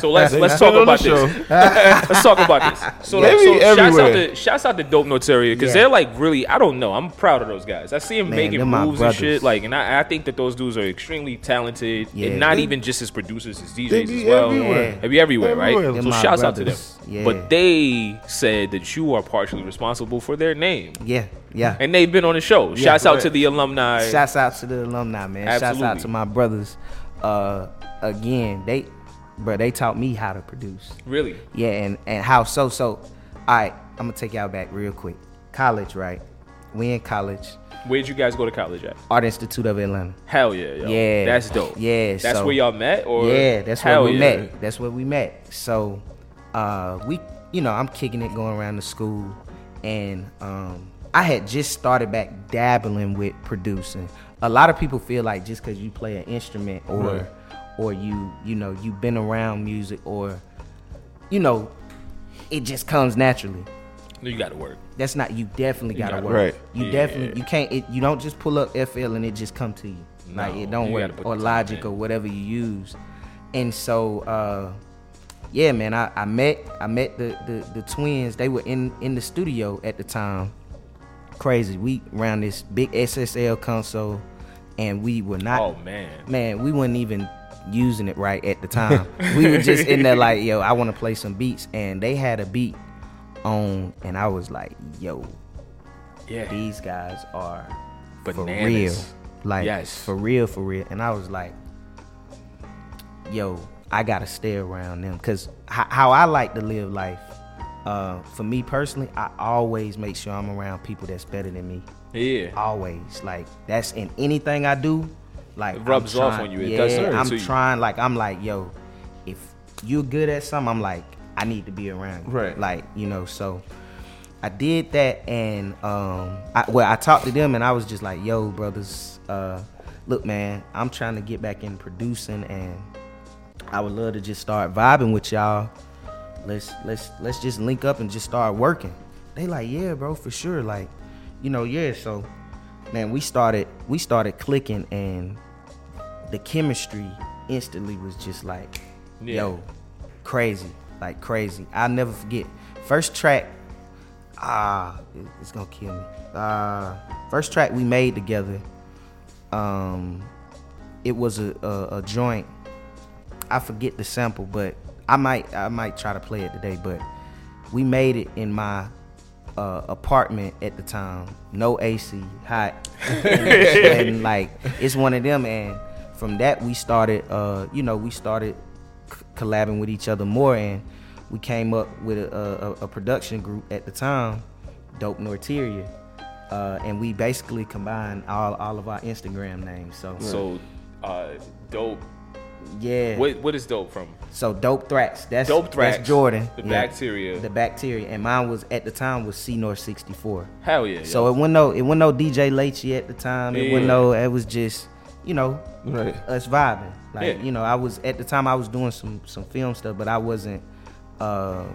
so let's let's talk about this. let's talk about this. So,
They
so shouts out to shouts out to Dope Notoria because
Yeah.
they're like really. I don't know. I'm proud of those guys. I see them
Man,
making moves and shit. Like, and I, I think that those dudes are extremely talented,
Yeah.
and not
They-
even just as producers, as DJs as well.
everywhere.
They be everywhere, right?
Everywhere.
Them
So
my
shouts out to them.
Yeah.
But they said that you are partially responsible for their name,
Yeah, yeah.
and they've been on the show. Shouts out to the alumni.
Shouts out to the alumni, man. Shouts out to my brothers. Uh, again, they, bro, they taught me how to produce.
really?
Yeah, and and how so so. All right, I'm gonna take y'all back real quick. College, right? We in college,
Where'd you guys go to college at?
Art Institute of Atlanta.
Hell yeah, yo.
Yeah.
That's dope.
Yeah,
That's
so-
where y'all met, or
yeah, that's
Hell
where we
yeah.
met. That's where we met. So, uh, we, you know, I'm kicking it going around the school, and um, I had just started back dabbling with producing. A lot of people feel like just because you play an instrument or,
Right.
Or you, you know, you've been around music or, you know, it just comes naturally.
You got to work.
That's not. You definitely gotta
gotta-
work.
Right.
You
Yeah.
definitely. You can't. It, you don't just pull up FL and it just come to you. like it don't work. Or Logic or whatever you use. And so, uh, yeah, man. I, I met I met the, the the twins. They were in in the studio at the time. Crazy. We ran this big SSL console, and we were not.
Oh man.
Man, we weren't even using it right at the time. we were just in there like, yo, I want to play some beats, and they had a beat on, and I was like, yo,
Yeah.
these guys are for real, like
Yes.
for real, for real. And I was like, yo, I gotta stay around them because how, how I like to live life. Uh, for me personally, I always make sure I'm around people that's better than me.
Yeah.
Always, like that's in anything I do. Like
It rubs off
trying-
on you. It
yeah,
does
I'm
to you.
trying. Like I'm like, yo, if you're good at something, I'm like, I need to be around. You.
Right.
Like you know, so I did that, and um, I, well, I talked to them, and I was just like, yo, brothers, uh, look, man, I'm trying to get back in producing, and I would love to just start vibing with y'all. Let's let's let's just link up and just start working. They like, yeah, bro, for sure. Like, you know, yeah. So, man, we started we started clicking, and the chemistry instantly was just like,
Yeah.
yo, crazy, like crazy. I'll never forget. First track, ah, it's gonna kill me. Uh, first track we made together, um, it was a, a, a joint. I forget the sample, but I might I might try to play it today. But we made it in my uh, apartment at the time, no AC, hot, and like it's one of them. And from that we started, uh, you know, we started c- collabing with each other more, and we came up with a, a, a production group at the time, Dope Norteria. Uh, and we basically combined all, all of our Instagram names. So,
So, uh, dope.
yeah.
What what is dope from?
So dope thrax. That's
Dope Thrax,
That's Jordan.
the bacteria.
The bacteria, and mine was at the time was C North sixty four.
Hell yeah.
So
yo.
it wasn't no it wasn't no DJ Lechi at the time. It
Yeah.
wasn't no. It was just you know
Right.
us vibing. Like
Yeah.
you know I was at the time I was doing some some film stuff, but I wasn't um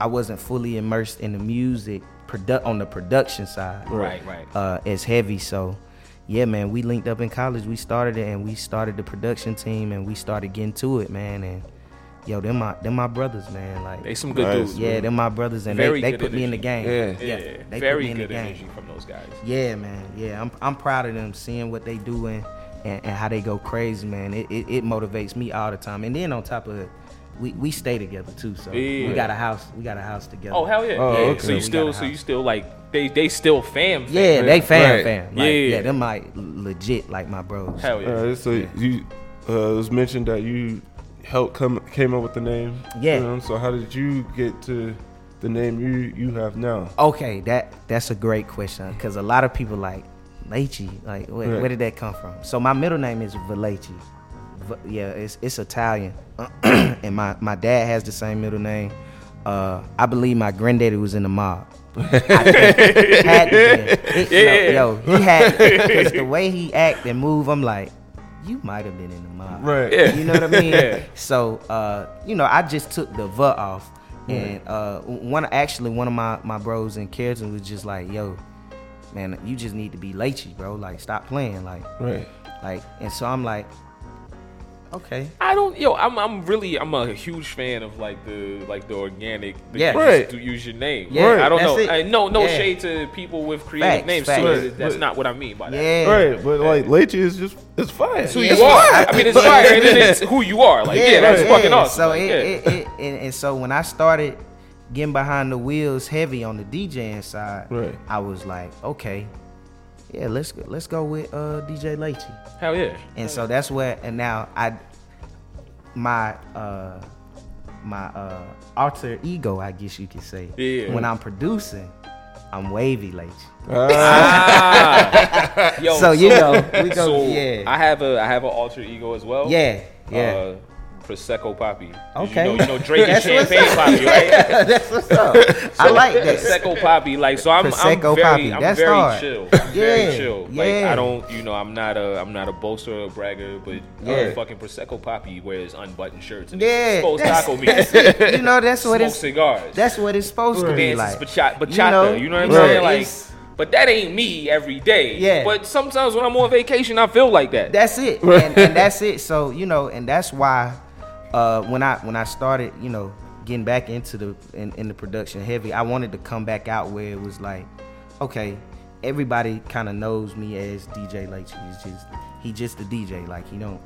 I wasn't fully immersed in the music produ- on the production side.
Right, right.
Uh, as heavy. So yeah, man, we linked up in college. We started it, and we started the production team, and we started getting to it, man. And yo, them my them my brothers, man. Like
They some good
Nice.
dudes.
yeah, them my brothers, and
Very
they, they
good
put me in the game.
Yeah.
Yeah,
they
very
put me in
good
the game.
energy from those guys.
Yeah, man. Yeah, I'm I'm proud of them seeing what they doing and, and how they go crazy, man. It, it it motivates me all the time. And then on top of it, we we stay together too. So
Yeah.
we got a house. We got a house together.
Oh hell yeah!
Oh,
yeah.
okay.
So you still, so you still like they they still fam. fam.
Yeah, they fam
Right.
fam. Like,
Yeah.
yeah, them like legit like my bros.
Hell yeah.
Uh, so you uh, it was mentioned that you helped come came up with the name.
Yeah.
You know, so how did you get to the name you you have now?
Okay, that that's a great question because a lot of people like Lechi. Like, where, where did that come from? So my middle name is Valechi. V- yeah, it's it's Italian, and my my dad has the same middle name. Uh, I believe my granddaddy was in the mob. Had to be. It-
Yeah.
Yo, he had because the way he act and move, I'm like, you might have been in the mob.
Right.
Yeah.
You know what I mean?
Yeah.
So, uh, you know, I just took the V off. And uh, one actually one of my, my bros in Carrollton was just like, yo, man, you just need to be Lechi, bro. Like, stop playing. Like,
Right.
like, and so I'm like, okay.
I don't, yo, I'm, I'm really, I'm a huge fan of like the, like the organic, the
Yeah.
Right.
to use your name.
Yeah,
I don't
that's
know. I, no, no
Yeah.
shade to people with creative
Facts,
names
facts.
too.
Right,
That's
but-
not what I mean by that.
Yeah.
Right, but like Lechi is just it's fine.
Who
It's
you are.
fine.
I mean, it's fire, and then it's who you are. Like, yeah, that's
right,
fucking
yeah.
awesome.
So
Like,
it,
yeah.
it, it, and, and so when I started getting behind the wheels heavy on the DJing side,
Right.
I was like, okay, yeah, let's go, let's go with uh, DJ Lechi.
Hell yeah.
And so that's where and now I my uh my uh alter ego, I guess you could say.
Yeah.
When I'm producing, I'm wavy Lechi.
Ah. Yo,
So, you know, we go-
so
yeah.
I have a I have an alter ego as well.
Yeah, yeah.
Uh, Prosecco Poppy. 'Cause
Okay.
You know, you know Drake and
That's
Champagne. Poppy, right?
That's what's up. I like that.
Prosecco Poppy, like so. I'm, I'm very,
Poppy,
I'm
that's
very
hard.
chill. I'm very chill. Like
yeah.
I don't, you know, I'm not a, I'm not a boaster or a bragger, but
Yeah.
uh, fucking Prosecco Poppy wears unbuttoned shirts and
Yeah,
exposed
that's-
taco meat.
You know, that's what it's-
cigars.
That's what it's supposed to be like.
bacha- bachata.
You know?
You know, what I'm
You know,
saying? Like,
it's-
but that ain't me every day.
Yeah.
But sometimes when I'm on vacation, I feel like that.
That's it, and, and that's it. So you know, and that's why uh, when I when I started, you know, getting back into the in, in the production heavy, I wanted to come back out where it was like, okay, everybody kind of knows me as DJ Lechi. He's just he just a DJ. Like you know,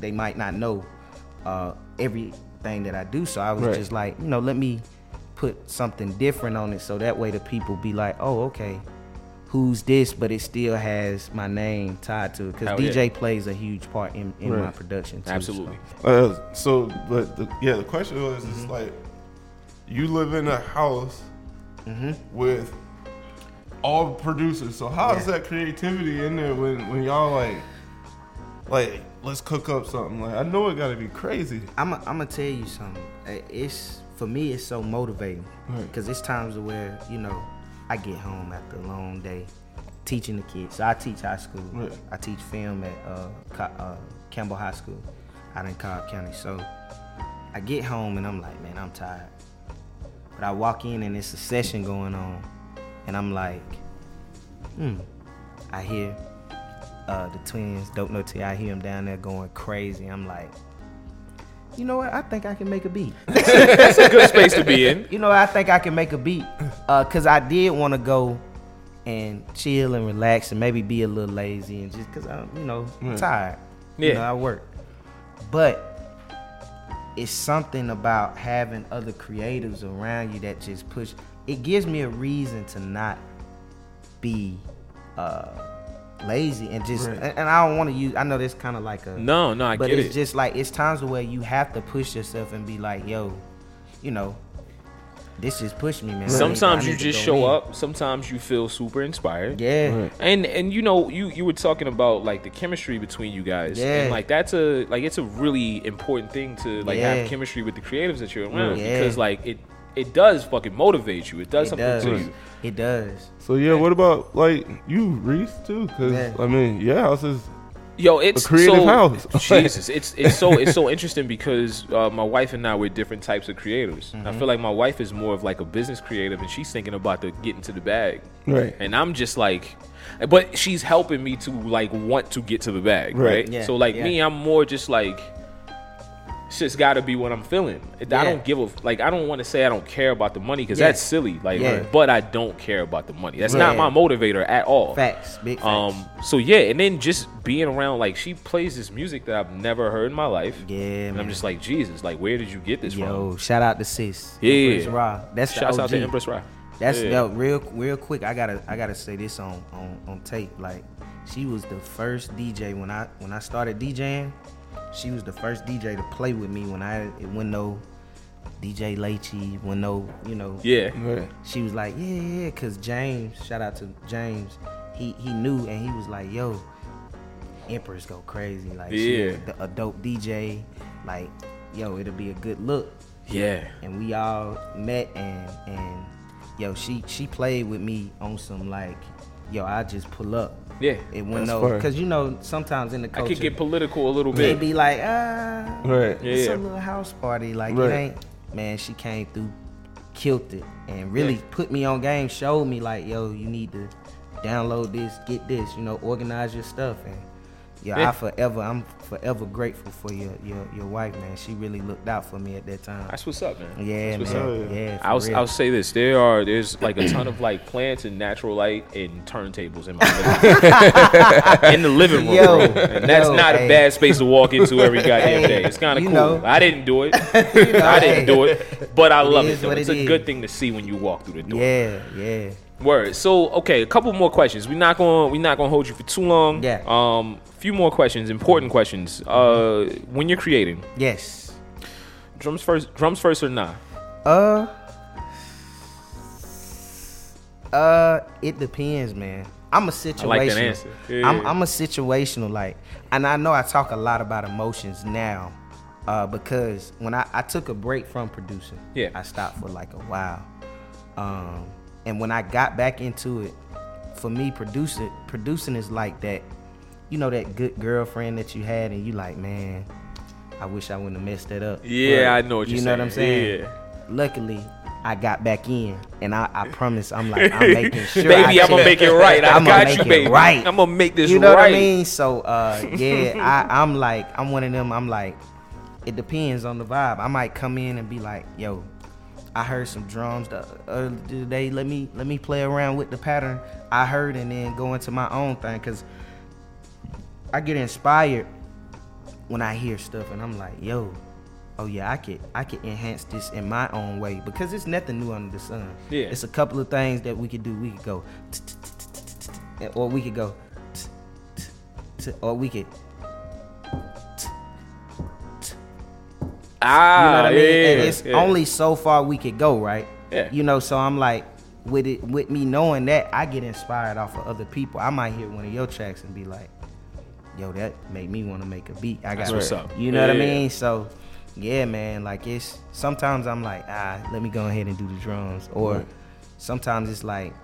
they might not know uh, everything that I do. So I was
Right.
just like, you know, let me put something different on it, so that way the people be like, oh, okay. Who's this? But it still has my name tied to it because
Hell yeah.
DJ plays a huge part in, in my
Right.
production. Too,
Absolutely.
Uh, so, but the, yeah, the question was,
Mm-hmm.
it's like you live in a house
Mm-hmm.
with all producers. So how is
Yeah.
that creativity in there when when y'all like, like let's cook up something? Like I know it got to be crazy.
I'm I'm gonna tell you something. Uh, It's for me, it's so motivating
Right.
because it's times where you know I get home after a long day teaching the kids. So I teach high school.
Right.
I teach film at uh, uh, Campbell High School out in Cobb County. So I get home and I'm like, man, I'm tired. But I walk in and it's a session going on, and I'm like, hmm. I hear uh, the twins, Dope No T. I hear them down there going crazy. I'm like, you know what? I think I can make a beat.
That's a good space to be in.
You know, I think I can make a beat because I did want to go and chill and relax and maybe be a little lazy and just because I'm, you know,
Right.
tired. You
Yeah.
know, I work. But it's something about having other creatives around you that just push. It gives me a reason to not be uh, lazy and just.
Right.
And, and I don't want to use. I know that's kind of like a
No, no, I
but
get
it's
it.
just like it's times where you have to push yourself and be like, yo, you know, this just pushed me, man. I need-
Sometimes you just show
in.
up. Sometimes you feel super inspired.
Yeah. Right.
And and you know you you were talking about like the chemistry between you guys.
Yeah.
And like that's a like it's a really important thing to like
Yeah.
have chemistry with the creatives that you're around
Yeah.
because like it it does fucking motivate you. It does
It
something
does.
to you.
It does.
So yeah, what about like you, Reese, too? Because
Yeah.
I mean, your house is
Yo, it's
a creative
so,
house.
Jesus, it's it's so it's so interesting because uh, my wife and I we're different types of creators. I
Mm-hmm.
feel like my wife is more of like a business creative, and she's thinking about the getting to the bag.
Right.
And I'm just like, but she's helping me to like want to get to the bag,
Right.
right?
Yeah,
So like
yeah.
me, I'm more just like. It's just got to be what I'm feeling. I don't give a like. I don't want to say I don't care about the money because
Yeah.
that's silly. Like,
Yeah.
but I don't care about the money. That's
Yeah.
not my motivator at all.
Facts, big facts.
Um, so yeah, and then just being around like she plays this music that I've never heard in my life.
Yeah,
and
man.
I'm just like Jesus, like where did you get this
Yo,
from?
Yo, shout out to sis.
Yeah.
Empress Ra. That's the
Shouts out to Empress Ra.
That's
Yeah.
yo, real real quick. I gotta I gotta say this on, on on tape. Like she was the first DJ when I when I started DJing. She was the first DJ to play with me when I it went no DJ Lechi, when no you know
Yeah.
Right.
she was like, yeah, yeah, cause James, shout out to James, he he knew and he was like, yo, Empress go crazy, like she
Yeah.
a dope DJ, like yo, it'll be a good look.
Yeah.
And we all met and and yo, she she played with me on some like, yo, I just pull up
Yeah,
it went
that's
over because you know sometimes in the culture
I
culture
could get political a little bit.
they
bit.
be like ah
Right.
it's
Yeah.
a little house party like
Right.
it ain't man she came through killed it and really
Yeah.
put me on game showed me like yo you need to download this get this you know organize your stuff and yeah,
Yeah.
I forever I'm forever grateful for your your your wife man she really looked out for me at that time
That's what's up, man.
yeah
That's what's
man
up.
yeah for
I'll,
real.
I'll say this: there are there's like a ton of like plants and natural light and turntables in my living in the living room,
Yo,
bro. and that's
yo,
not
hey.
a bad space to walk into every goddamn
Hey,
day. It's kind of cool.
know.
I didn't do it.
You know,
I didn't
hey.
do it, but I
It
love it. Though. It's
it
a
is.
good thing to see when you walk through the door.
yeah yeah
Word. So okay, a couple more questions. We're not going. We're not going to hold you for too long.
Yeah.
Um, few more questions. Important questions. Uh, when you're creating,
yes
drums first. Drums first or not?
Uh, uh, it depends, man. I'm a situational.
I like that answer. Yeah.
I'm I'm a situational like, and I know I talk a lot about emotions now, uh, because when I I took a break from producing,
Yeah.
I stopped for like a while, um, and when I got back into it, for me, producing producing is like that, you know, that good girlfriend that you had, and you like, man, I wish I wouldn't have messed that up.
Yeah, I know what
you know what I'm
saying.
saying.
Yeah.
Luckily, I got back in, and I, I promise I'm like I'm making sure.
Baby,
I
I'ma make it right. I
I'ma
got
make
you,
it
baby.
Right.
I'ma make this
You know what I
right.
mean? So uh, yeah, I, I'm like I'm one of them. I'm like, it depends on the vibe. I might come in and be like, yo. I heard some drums the uh, other day. Let me let me play around with the pattern I heard, and then go into my own thing. Cause I get inspired when I hear stuff, and I'm like, yo, oh yeah, I could I could enhance this in my own way because it's nothing new under the sun.
Yeah.
it's a couple of things that we could do. We could go, or we could go, or we could.
Ah,
You know what I mean?
yeah,
and it's
yeah.
only so far we could go, right?
Yeah.
You know, so I'm like, with it, with me knowing that, I get inspired off of other people. I might hear one of your tracks and be like, "Yo, that made me want to make a beat." I got,
what's up.
You know what I mean? So, yeah, man. Like it's sometimes I'm like, ah, let me go ahead and do the drums, or
Right.
sometimes it's like,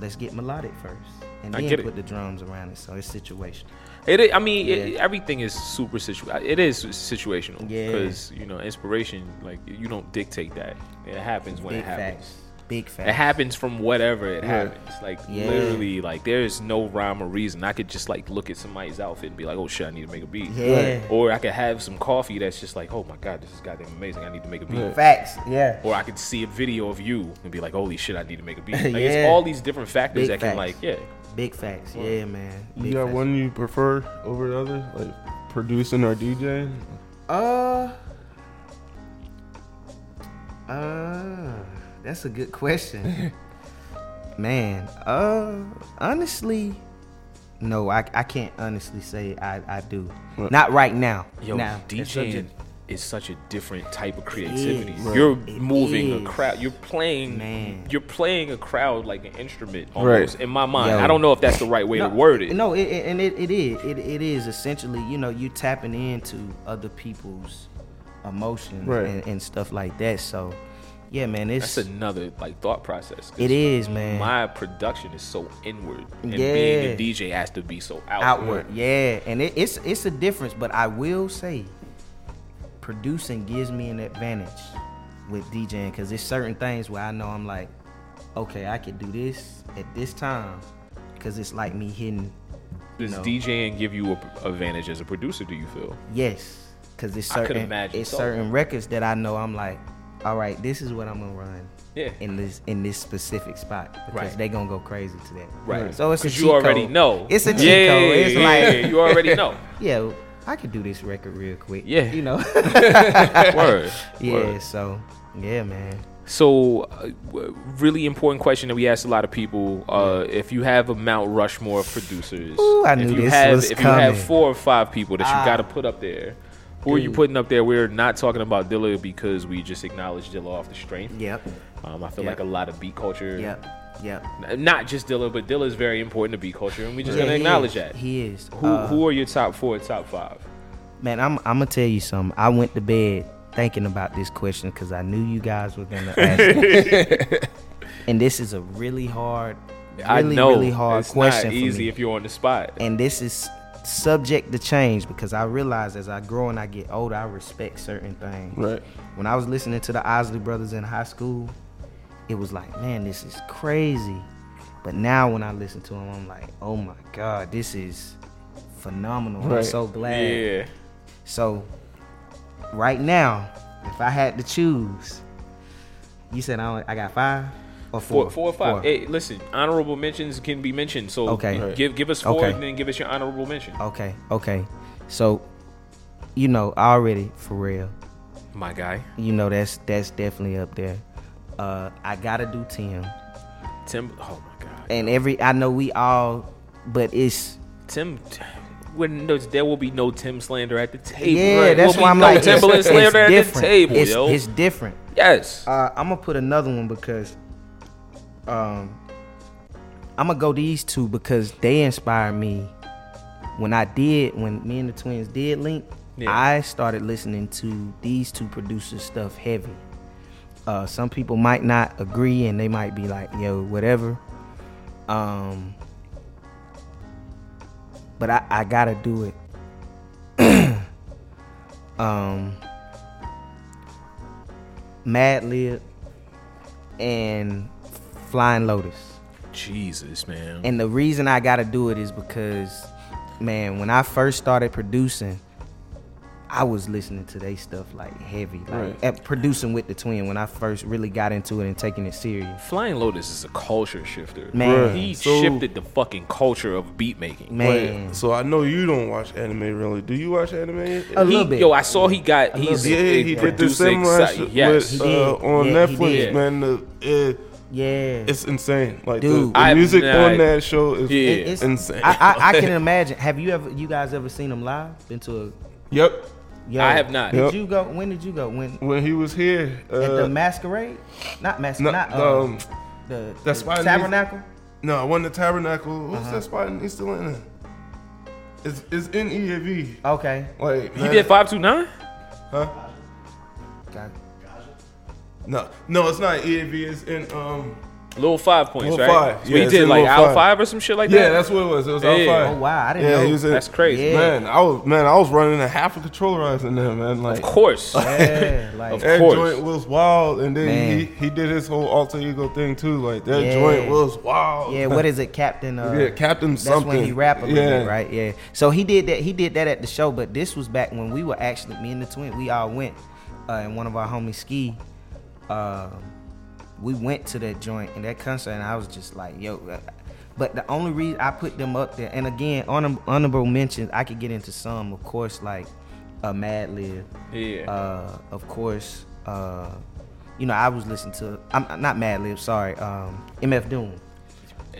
let's get melodic first, and
I
then put the drums around it. So it's situational.
It, is- I mean, it, everything is super situ. It is situational.
Yeah.
Because you know, inspiration, like you don't dictate that. It happens when
Big
it happens.
facts. Big facts.
It happens from whatever it
Yeah.
happens. Like
Yeah.
literally, like there's no rhyme or reason. I could just like look at somebody's outfit and be like, "Oh shit, I need to make a beat."
Yeah.
Or I could have some coffee that's just like, "Oh my god, this is goddamn amazing. I need to make a beat."
Facts. Yeah.
Or I could see a video of you and be like, "Holy shit, I need to make a beat." Like
Yeah.
it's all these different factors
Big
that can like, yeah.
Big facts. Yeah, man.
You got
facts.
one you prefer over the other, like producing or DJing?
Uh, uh, that's a good question, man. Uh, honestly, no, I, I can't honestly say I, I do. Not right now.
Yo,
now, it's
DJing
subject-
is such a different type of creativity.
is.
You're
It
moving a crowd. You're playing.
Man.
You're playing a crowd like an instrument
Right.
In my mind,
Yo.
I don't know if that's the right way to word it.
No, it, it- and it, it is. It, it is essentially, you know, you tapping into other people's emotions
Right.
and, and stuff like that. So, yeah, man, it's
That's another like thought process.
It is, man.
My production is so inward, and
Yeah.
being a DJ has to be so outward.
outward. Yeah, and it, it's it's a difference, but I will say, producing gives me an advantage with DJing because there's certain things where I know I'm like, okay, I could do this at this time because it's like me hitting.
Does
know,
DJing give you a advantage as a producer? Do you feel?
yes, because it's certain it's
so.
certain records that I know I'm like, all right, this is what I'm gonna run.
Yeah.
In this in this specific spot because
Right.
they gonna go crazy to that.
Right.
So it's a
you already
code.
know.
It's a cheat
Yeah,
code. It's
yeah,
like
yeah, you already know.
Yeah, I could do this record real quick.
Yeah.
You know.
Word,
Yeah.
word.
So yeah, man.
So, uh, really important question that we ask a lot of people: uh, If you have a Mount Rushmore of producers,
Ooh, I
if you
this
have,
was
if you have four or five people that you
Ah.
got to put up there, who are you putting up there? We're not talking about Dilla because we just acknowledged Dilla off the strength.
Yep.
Um, I feel
Yep.
like a lot of beat culture.
Yep. Yep.
Not just Dilla, but Dilla is very important to beat culture, and we just
Yeah,
gonna acknowledge
is.
that.
He is.
Who
Uh,
Who are your top four, top five?
Man, I'm I'm gonna tell you something. I went to bed thinking about this question because I knew you guys were gonna ask it. and this is a really hard
I
really,
know
really hard
it's
question.
not easy if you're on the spot.
And this is subject to change because I realize as I grow and I get older, I respect certain things.
Right.
When I was listening to the Isley Brothers in high school, it was like, man, this is crazy. But now when I listen to him, I'm like, oh my God, this is phenomenal. I'm so glad.
Yeah.
So right now, if I had to choose, you said I, only, I got five or four?
Four, four or five. Hey, listen, honorable mentions can be mentioned. So
Okay.
give give us four
Okay.
and then give us your honorable mention.
Okay, okay. So, you know, already Pharrell.
My guy.
You know that's that's definitely up there. Uh, I gotta do Tim.
Tim. Oh my god.
And every I know we all, but it's
Tim. When there will be no Tim slander at the table.
yeah.
Right.
That's why I'm
no
like it's,
Timbaland
it's
slander at the
different.
table,
it's,
yo.
it's different.
Yes.
Uh, I'm gonna put another one because, um, I'm gonna go these two because they inspired me. When I did, when me and the twins did link,
Yeah.
I started listening to these two producers stuff heavy. Uh, some people might not agree and they might be like, "Yo, whatever." Um, but I, I gotta do it. um, Madlib and Flying Lotus.
Jesus, man.
And the reason I gotta do it is because, man, when I first started producing, I was listening to they stuff like heavy, like
Right.
at producing with the twin when I first really got into it and taking it serious.
Flying Lotus is a culture shifter.
Man.
he
So-
shifted the fucking culture of beat making.
Wait, so I know you don't watch anime really. Do you watch anime?
A
He-
little bit.
Yo, I saw he got.
A
He's
Yeah,
bit.
he did the
producing
samurai
exci-
shit
Yes.
with,
He did.
uh, on
Yeah, he
Netflix,
did.
man. The, it,
Yeah,
it's insane. Like
Dude.
the, the
I've
music
not-
on that show is
Yeah.
It- it's-
insane.
I, I, I can imagine. Have you ever, you guys ever seen him live? Been to a?
Yep.
Yo,
I have not.
Did
Yep.
you go? When did you go? When
When he was here, uh,
at the masquerade? Not
no,
masquerade. Not
the,
um,
um,
the,
that
the
spot in
tabernacle.
no, I won the Tabernacle. What's
Uh-huh.
that spot? in- He's still in it. It's, it's in EAV.
Okay.
Like
He
man,
did five two nine.
Huh?
Got
No, no, it's not EAV. It's in um.
Little five points,
Little
right?
Five.
So
Yeah, it's
did like out
Five.
five or some shit like that.
Yeah, that's what it was. It was
Yeah.
out five.
Oh wow, I didn't
Yeah,
know.
he was in,
That's crazy.
Yeah.
Man, I was man, I was running a half a controllerizer in there, man. Like
Of course.
Yeah, like
Of
that
course.
joint was wild, and then
Man.
he, he did his whole alter ego thing too. Like that
Yeah.
joint was wild.
Yeah, what is it, Captain? Uh,
Yeah, Captain
That's when he rap a little
Yeah.
bit, right? Yeah. So he did that. He did that at the show, but this was back when we were actually me and the twin. We all went, uh, and one of our homies ski. Um, we went to that joint and that concert, and I was just like, yo. uh, But the only reason I put them up there, and again, honor, honorable mentions, I could get into some, of course, like uh, Madlib.
Yeah.
Uh, of course, uh, you know, I was listening to. I'm not Madlib. Sorry, um, MF Doom.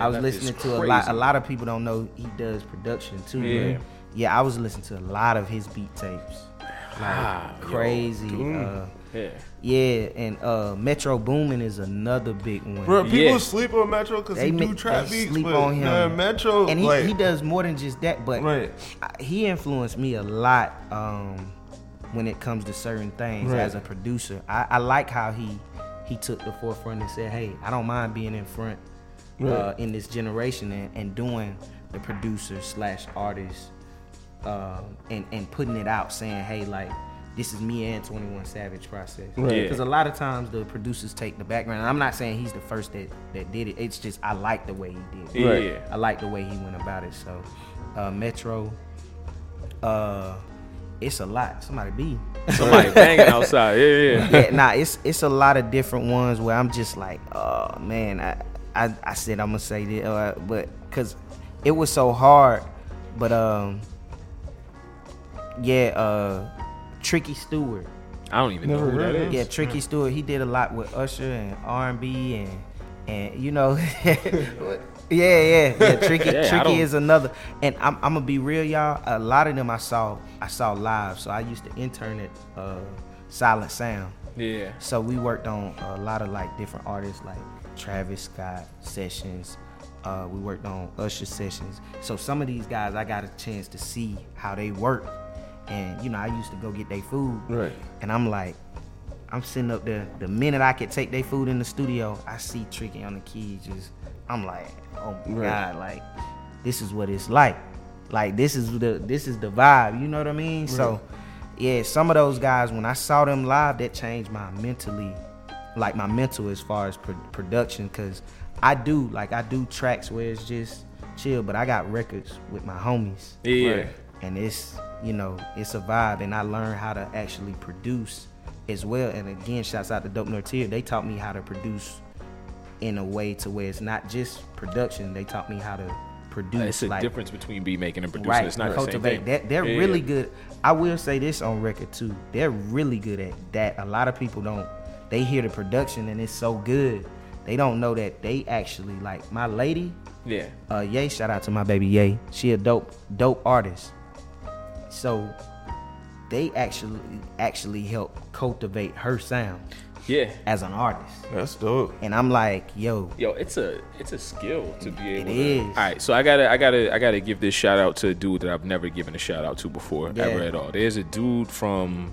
I was listening to a lot. A lot of people don't know he does production too.
Yeah.
but yeah, I was listening to a lot of his beat tapes. Like
Ah,
crazy.
Doom.
uh,
Yeah.
Yeah, and uh, Metro Boomin is another big one.
Bro, people
Yeah.
sleep on Metro because he do trap
they
beats,
sleep
but
on him.
man, Metro
and he,
like
he does more than just that. But
Right.
I- he influenced me a lot um, when it comes to certain things
Right.
as a producer. I, I like how he he took the forefront and said, "Hey, I don't mind being in front uh, in this generation and, and doing the producer slash artist um, and and putting it out, saying, "Hey, like." This is me and 21 Savage process.
Right.
Yeah.
Because a lot of times the producers take the background. And I'm not saying he's the first that, that did it. It's just I like the way he did it.
Yeah.
I like the way he went about it. So, uh, Metro, uh, it's a lot. Somebody be.
Somebody banging outside. Yeah, yeah.
yeah, nah, it's it's a lot of different ones where I'm just like, oh man, I I, I said I'm gonna say this, uh, but because it was so hard, but um, yeah, uh, Tricky Stewart.
I don't even
Never
know who that is.
heard of.
Yeah, Tricky Stewart. He did a lot with Usher and R and B and and you know, yeah, yeah, yeah. Tricky,
Yeah,
Tricky is another. And I'm, I'm gonna be real, y'all. A lot of them I saw, I saw live. So I used to intern at uh, Silent Sound.
Yeah.
So we worked on a lot of like different artists, like Travis Scott sessions. Uh, we worked on Usher sessions. So some of these guys, I got a chance to see how they work. And you know, I used to go get their food.
Right.
And I'm like, I'm sitting up there. The minute I could take their food in the studio, I see Tricky on the keys just I'm like, oh my
Right.
god, like this is what it's like. Like this is the this is the vibe. You know what I mean? So yeah, some of those guys when I saw them live, that changed my mentally, like my mental as far as pro- production. Cause I do like I do tracks where it's just chill, but I got records with my homies.
Yeah. Right.
And it's you know it's a vibe, and I learned how to actually produce as well. And again, shouts out to Dope Nortier. They taught me how to produce in a way to where it's not just production. They taught me how to produce.
It's a
like,
difference between beat making and producing.
Right,
It's not the
cultivate.
same thing.
They're, they're
Yeah,
really
yeah.
good. I will say this on record too. They're really good at that. A lot of people don't. They hear the production and it's so good. They don't know that they actually like my lady.
Yeah.
Uh, Yay, shout out to my baby Yay. She a dope, dope artist. So they actually actually help cultivate her sound.
Yeah.
As an artist.
That's dope.
And I'm like, yo,
Yo, it's a it's a skill to be able.
It
to,
is.
All right, so I gotta I gotta I gotta give this shout out to a dude that I've never given a shout out to before
Yeah.
ever at all. There's a dude from.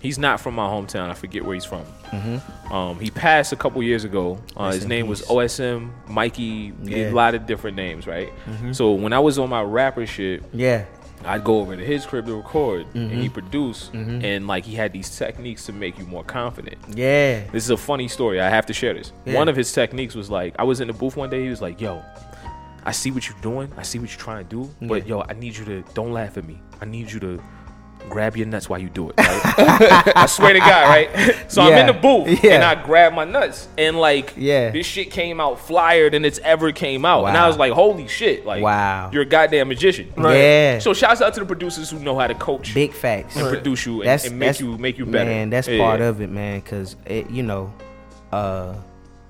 He's not from my hometown. I forget where he's from.
Mhm.
Um, he passed a couple years ago. Uh, his name was. OSM Mikey.
Yeah.
A lot of different names, right?
Mhm.
So when I was on my rapper shit,
Yeah.
I'd go over to his crib to record, and he
Mhm.
produced,
Mhm.
and like he had these techniques to make you more confident.
Yeah.
This is a funny story. I have to share this.
Yeah.
One of his techniques was like, I was in the booth one day. He was like, "Yo, I see what you're doing. I see what you're trying to do. But
Yeah.
yo, I need you to don't laugh at me. I need you to grab your nuts while you do it. Right? I swear to God, right? So I'm in the
Yeah.
booth and I grab my nuts and like,
Yeah.
this shit came out flyer than it's ever came out, and I was like, holy shit, like,
Wow.
you're a goddamn magician.
Right. Yeah.
So shouts out to the producers who know how to coach,
Big facts.
and produce you and,
That's-
and make
that's-
you make you better.
Man, that's
Yeah.
part of it, man. Cause it, you know, uh,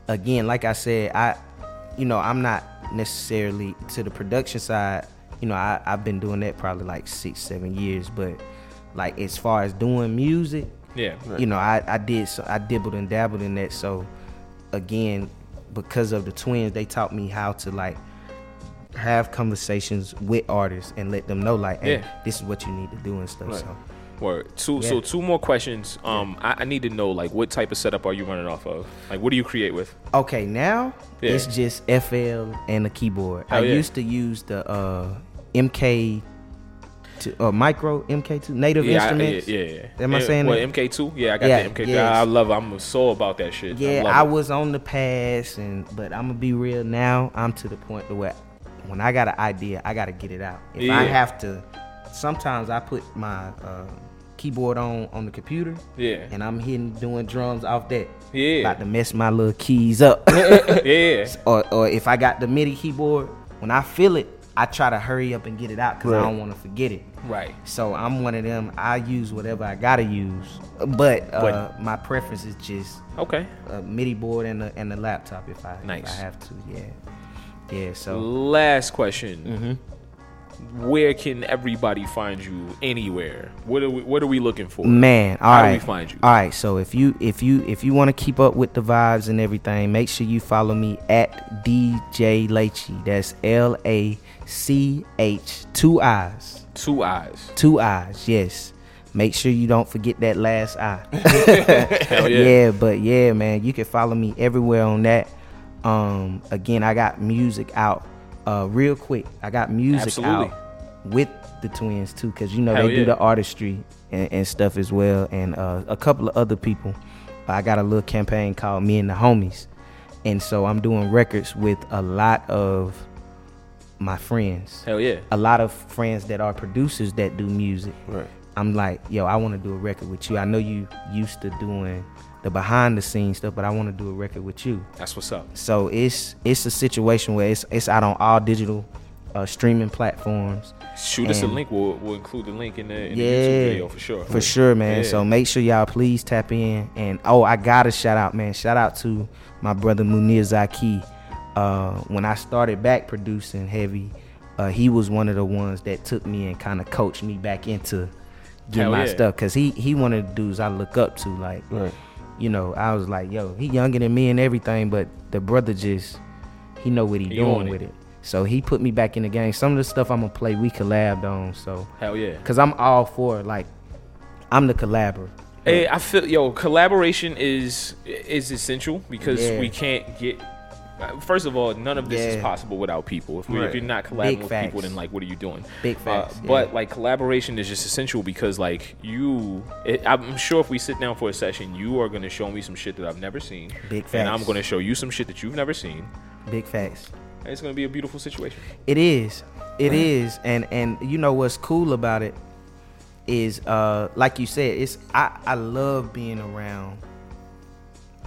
again, like I said, I, you know, I'm not necessarily to the production side. You know, I, I've been doing that probably like six, seven years, but like as far as doing music,
Yeah.
you know, I, I did, so I dibbled and dabbled in that. So again, because of the twins, they taught me how to like have conversations with artists and let them know like, hey,
Yeah.
this is what you need to do and stuff.
Right.
So.
Word. Two.
Yeah.
So two more questions. Um, I, I need to know like what type of setup are you running off of? Like, what do you create with?
Okay, now
Yeah.
it's just FL and the keyboard. I
Hell yeah.
used to use the uh, MK, to, uh, micro MK2 native
yeah,
instruments.
I, yeah, yeah, yeah.
Am I
Yeah,
saying
what,
that?
MK2? Yeah, I got
Yeah,
the MK2.
yes.
I love. it. I'm so about that shit.
Yeah,
love
I, was on the pass, and but I'm gonna be real now. I'm to the point to where when I got an idea, I gotta get it out. If I have to, sometimes I put my uh, keyboard on on the computer.
Yeah.
and I'm hitting doing drums off that.
Yeah.
about to mess my little keys up.
Yeah.
Or or if I got the MIDI keyboard, when I feel it, I try to hurry up and get it out because I don't want to forget it.
Right.
So I'm one of them. I use whatever I gotta use, but, uh,
But-
my preference is just
Okay.
a MIDI board and the and the laptop if I
Nice.
if I have to. Yeah, yeah. So
Last question.
Mm-hmm.
Where can everybody find you anywhere? What are we What are we looking for?
Man, all
How
right.
do we find you?
All right. So if you if you if you want to keep up with the vibes and everything, make sure you follow me at DJ Lechi. That's L A C H two eyes.
Two eyes.
Two eyes. Yes. Make sure you don't forget that last eye.
Hell yeah.
but yeah, man, you can follow me everywhere on that. Um, again, I got music out. Uh, real quick, I got music
Absolutely.
out with the twins too, cause you know
Hell
they do the artistry and, and stuff as well, and uh, a couple of other people. I got a little campaign called Me and the Homies, and so I'm doing records with a lot of my friends.
Hell yeah.
A lot of friends that are producers that do music.
Right.
I'm like, yo, I want to do a record with you. I know you used to doing the behind the scenes stuff, but I want to do a record with you.
That's what's up.
So it's it's a situation where it's it's out on all digital uh, streaming platforms.
Shoot us a link. We'll, we'll include the link in the, in the
yeah,
YouTube video for sure.
For sure, man.
Yeah.
So make sure y'all please tap in. And oh, I gotta shout out, man. Shout out to my brother Munir Zaki. Uh, when I started back producing heavy, uh, he was one of the ones that took me and kind of coached me back into getting
Hell
my
yeah.
stuff. Cause he he one of the dudes I look up to. Like,
Right.
you know, I was like, yo, he younger than me and everything, but the brother just he know what he,
He
doing with it. So he put me back in the game. Some of the stuff I'm gonna play, we collabed on. So
Hell yeah.
Cause I'm all for like, I'm the collaborator.
Hey, I feel yo collaboration is is essential because
Yeah.
we can't get First of all, none of this is possible without people. If, we, if you're not collabing
Big
with people, then like, what are you doing?
Big
Uh,
facts,
But
yeah.
like, collaboration is just essential because like you, it, I'm sure if we sit down for a session, you are gonna show me some shit that I've never seen,
Big facts.
and I'm gonna show you some shit that you've never seen.
Big facts.
And it's gonna be a beautiful situation.
It is. It is. And and you know what's cool about it is uh like you said, it's I, I love being around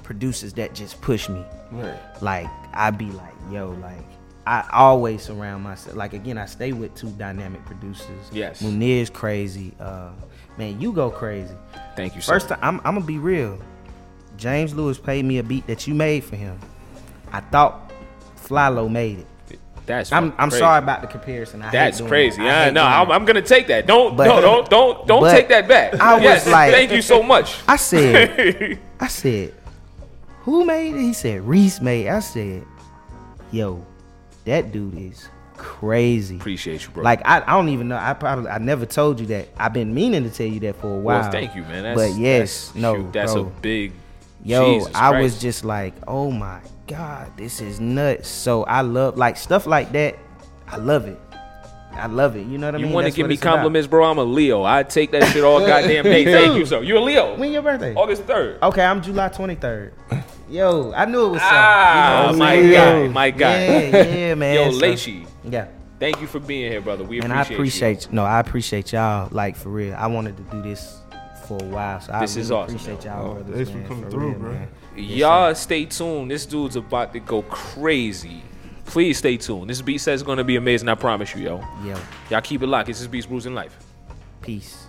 producers that just push me.
Right.
Like I be like, yo, like I always surround myself. Like again, I stay with two dynamic producers.
Yes.
Munir's crazy. Uh man, you go crazy.
Thank you. sir.
First time I'm I'm gonna be real. James Lewis paid me a beat that you made for him. I thought Flylo made it.
That's
I'm I'm sorry about the comparison. I
That's crazy.
I
Yeah, no, I'm. I'm gonna take that. Don't,
But-
no, don't, don't, don't take that back.
I was like-
thank you so much.
I said, I said, who made it? He said, Reese made. it. I said, yo, that dude is crazy.
Appreciate you, bro.
Like I, I don't even know. I probably I never told you that. I've been meaning to tell you that for a while.
Well, thank you, man. That's,
but yes,
that's,
no,
that's
bro.
a big.
Yo,
Jesus
I was just like, oh my god, this is nuts. So I love like stuff like that. I love it. I love it. You know what I
You
mean?
You want to give me
it's about.
compliments, bro? I'm a Leo. I take that shit all goddamn day. Thank you, sir. You a Leo?
When your birthday?
August third.
Okay, I'm July 23rd. Yo, I knew it was something.
Ah,
You know,
my
so-
guy, my guy.
Yeah, yeah, man.
Yo,
So- Yeah.
Thank you for being here, brother. We
And
appreciate
I appreciate you. no, I appreciate y'all. Like for real, I wanted to do this for a while. So
This
I
is
really
awesome,
appreciate
yo.
y'all.
Oh,
brothers,
thanks for coming
for
through,
real,
bro.
man.
you.
Yes,
Y'all stay tuned. This dude's about to go crazy. Please stay tuned. This beat set is gonna be amazing. I promise you, yo.
Yo,
Y'all keep it locked. This is Beats Brews in Life.
peace.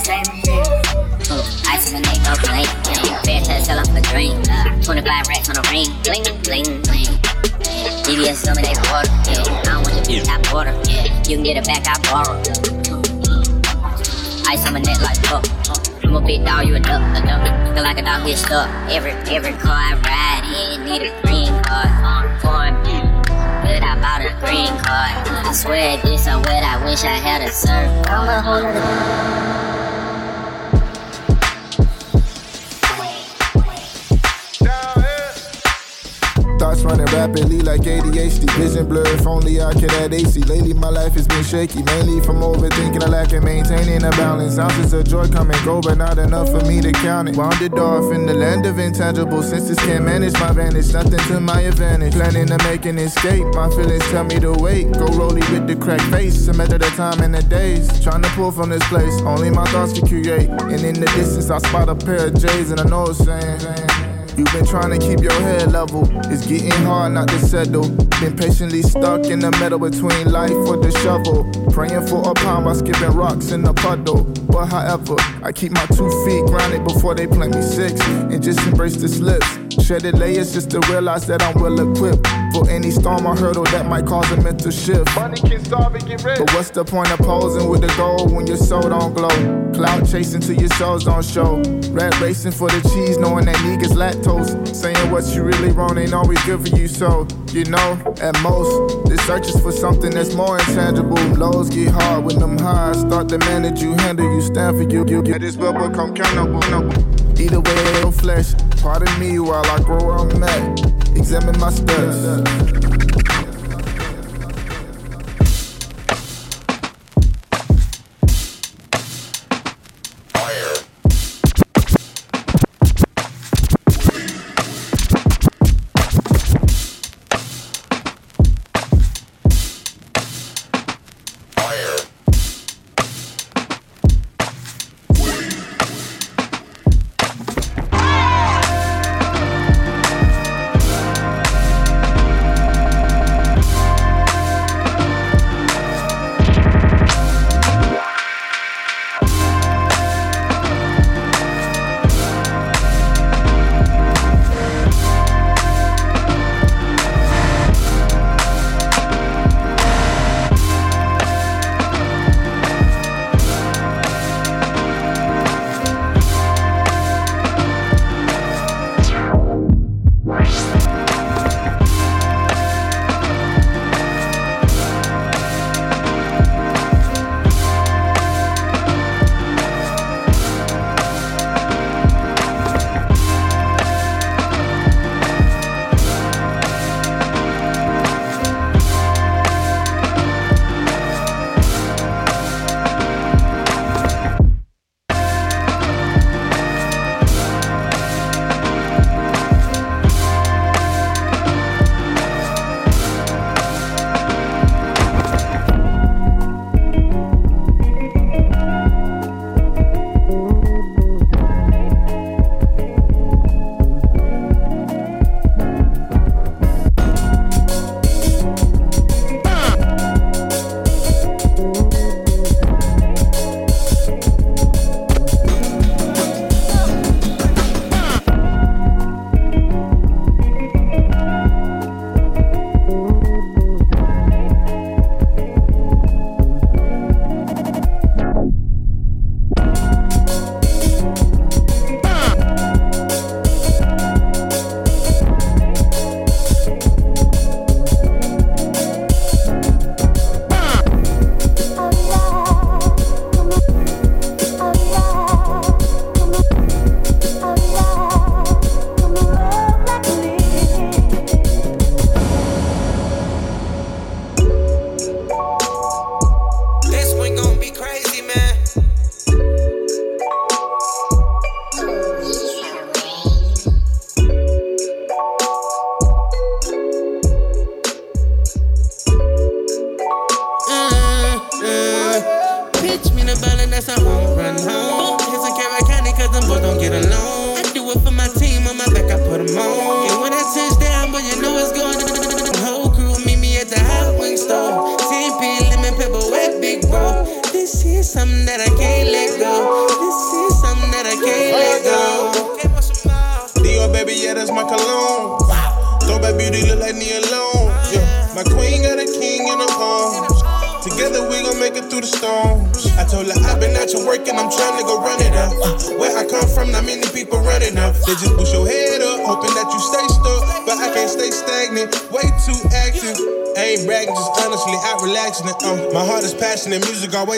Is
my standard. Ice on my neck,
no blink. Yeah. Fair to sell off a. Uh, 25 racks on a ring. Bling, bling, bling. DBS me they water. I don't want your bitch top. Yeah. You can get it back, I borrow. Ice on my neck like fuck. I'm a big dog, you a duck, a duck. Feel like a dog get stuck. Every every car I ride in need a green card. On form, good I bought a green card. I swear this I wet. I wish I had a surf.
I'm a whole
Thoughts running rapidly like ADHD. Vision blurred, if only I could add AC. Lately, my life has been shaky, mainly from overthinking. I lack in maintaining a balance. Ounces of joy come and go, but not enough for me to count it. Wandered off in the land of intangible senses. Can't manage my vantage, nothing to my advantage. Planning to make an escape. My feelings tell me to wait. Go rolling with the cracked face. A measure the time and the days. Trying to pull from this place. Only my thoughts can create. And in the distance, I spot a pair of J's, and I know it's saying. You've been trying to keep your head level. It's getting hard not to settle. Been patiently stuck in the middle between life or the shovel. Praying for a pound by skipping rocks in the puddle. But however, I keep my two feet grounded before they plant me six. And just embrace the slips. Shedded layers just to realize that I'm well equipped for any storm or hurdle that might cause a mental shift. Money can solve it, get rich. But what's the point of posing with the goal when your soul don't glow? Cloud chasing till your souls don't show. Rat racing for the cheese, knowing that niggas lactose. Saying what you really want ain't always good for you, so you know, at most, the search is for something that's more intangible. Lows get hard when them highs start to manage you, handle you, stand for you. You get this will become countable. Either way, no flesh. Pardon me while I grow where I'm at. Examine my steps.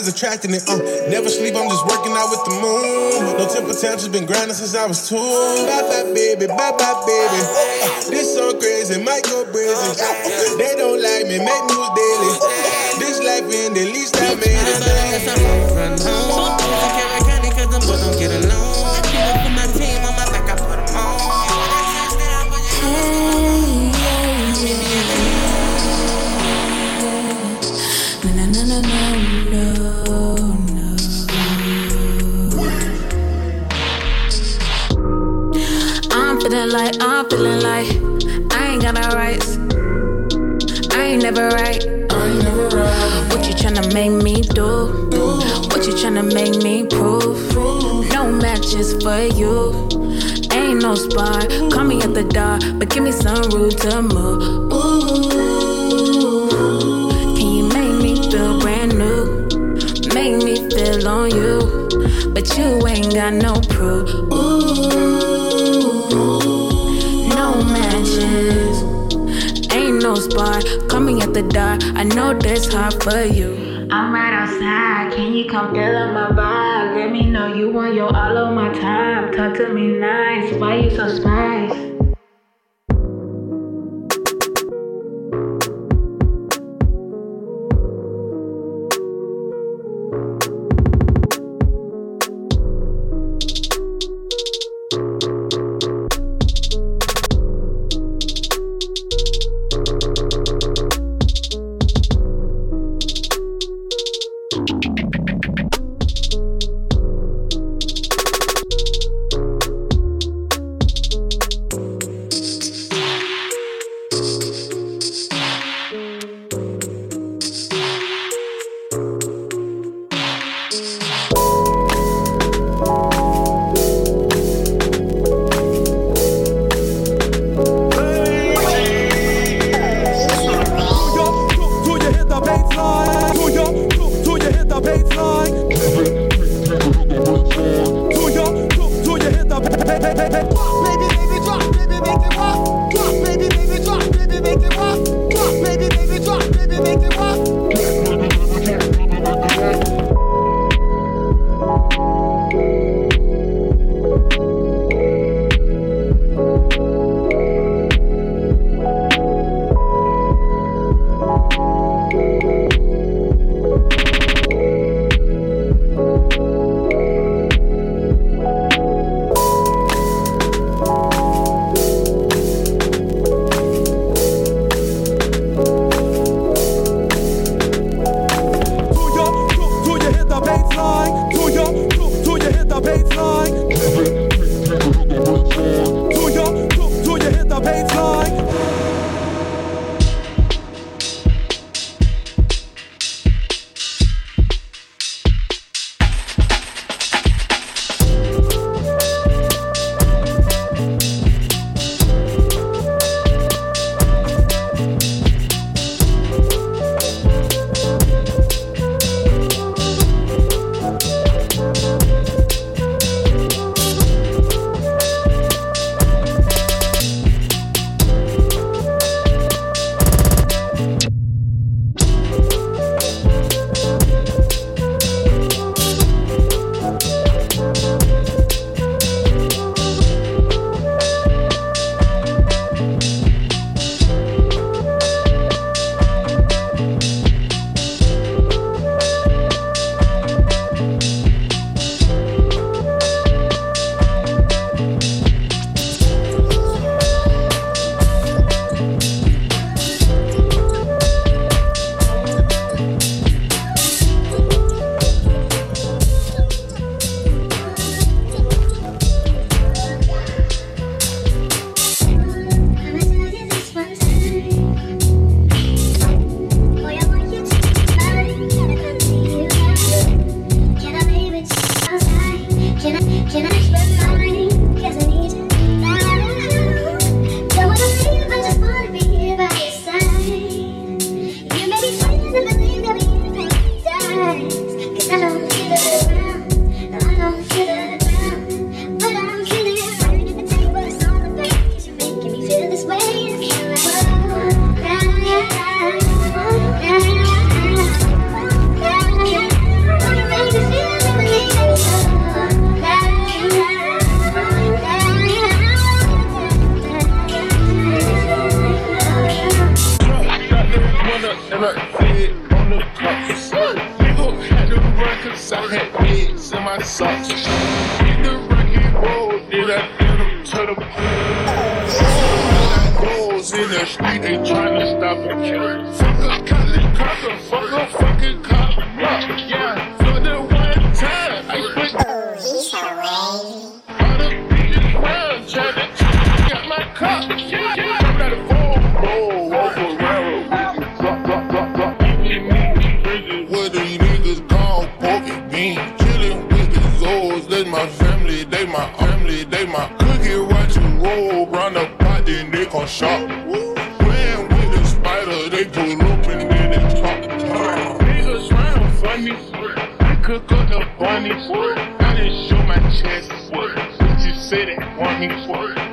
always attracting it. Uh, never sleep, I'm just working out with the moon. No temper tantrums, been grinding since I was two. Bye bye, baby, bye bye, baby. Uh, this so crazy, might go crazy. Uh, they don't like me, make
me It's hard for you. I'm right outside, can you come fill up my vibe? Let me know you want your all of my time. Talk to me nice, why you so
smart? They do loop and they talk. Niggas round funny. I cook up the bunnies. I didn't show my chest. What you say that want me?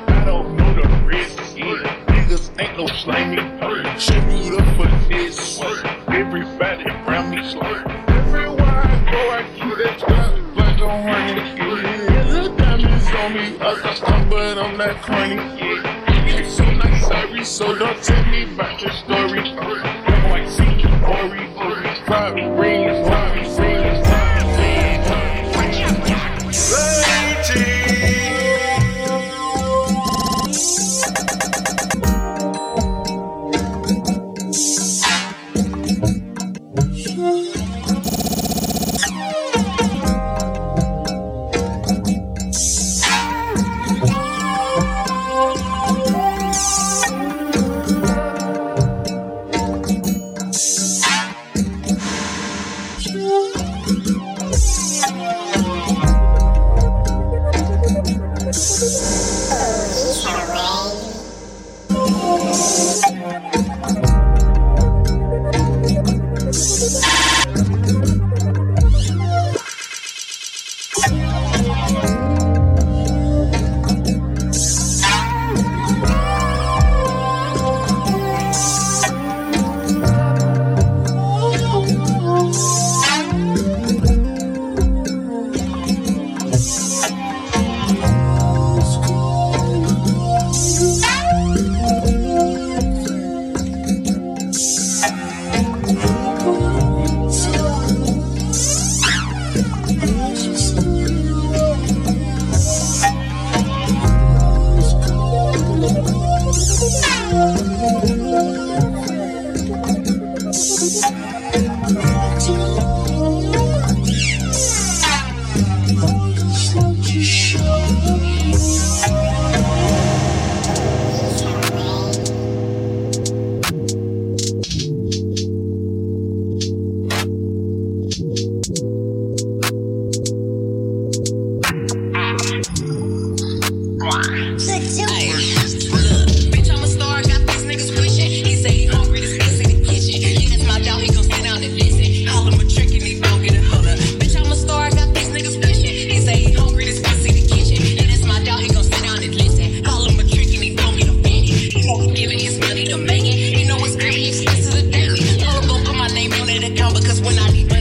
it account because when I
leave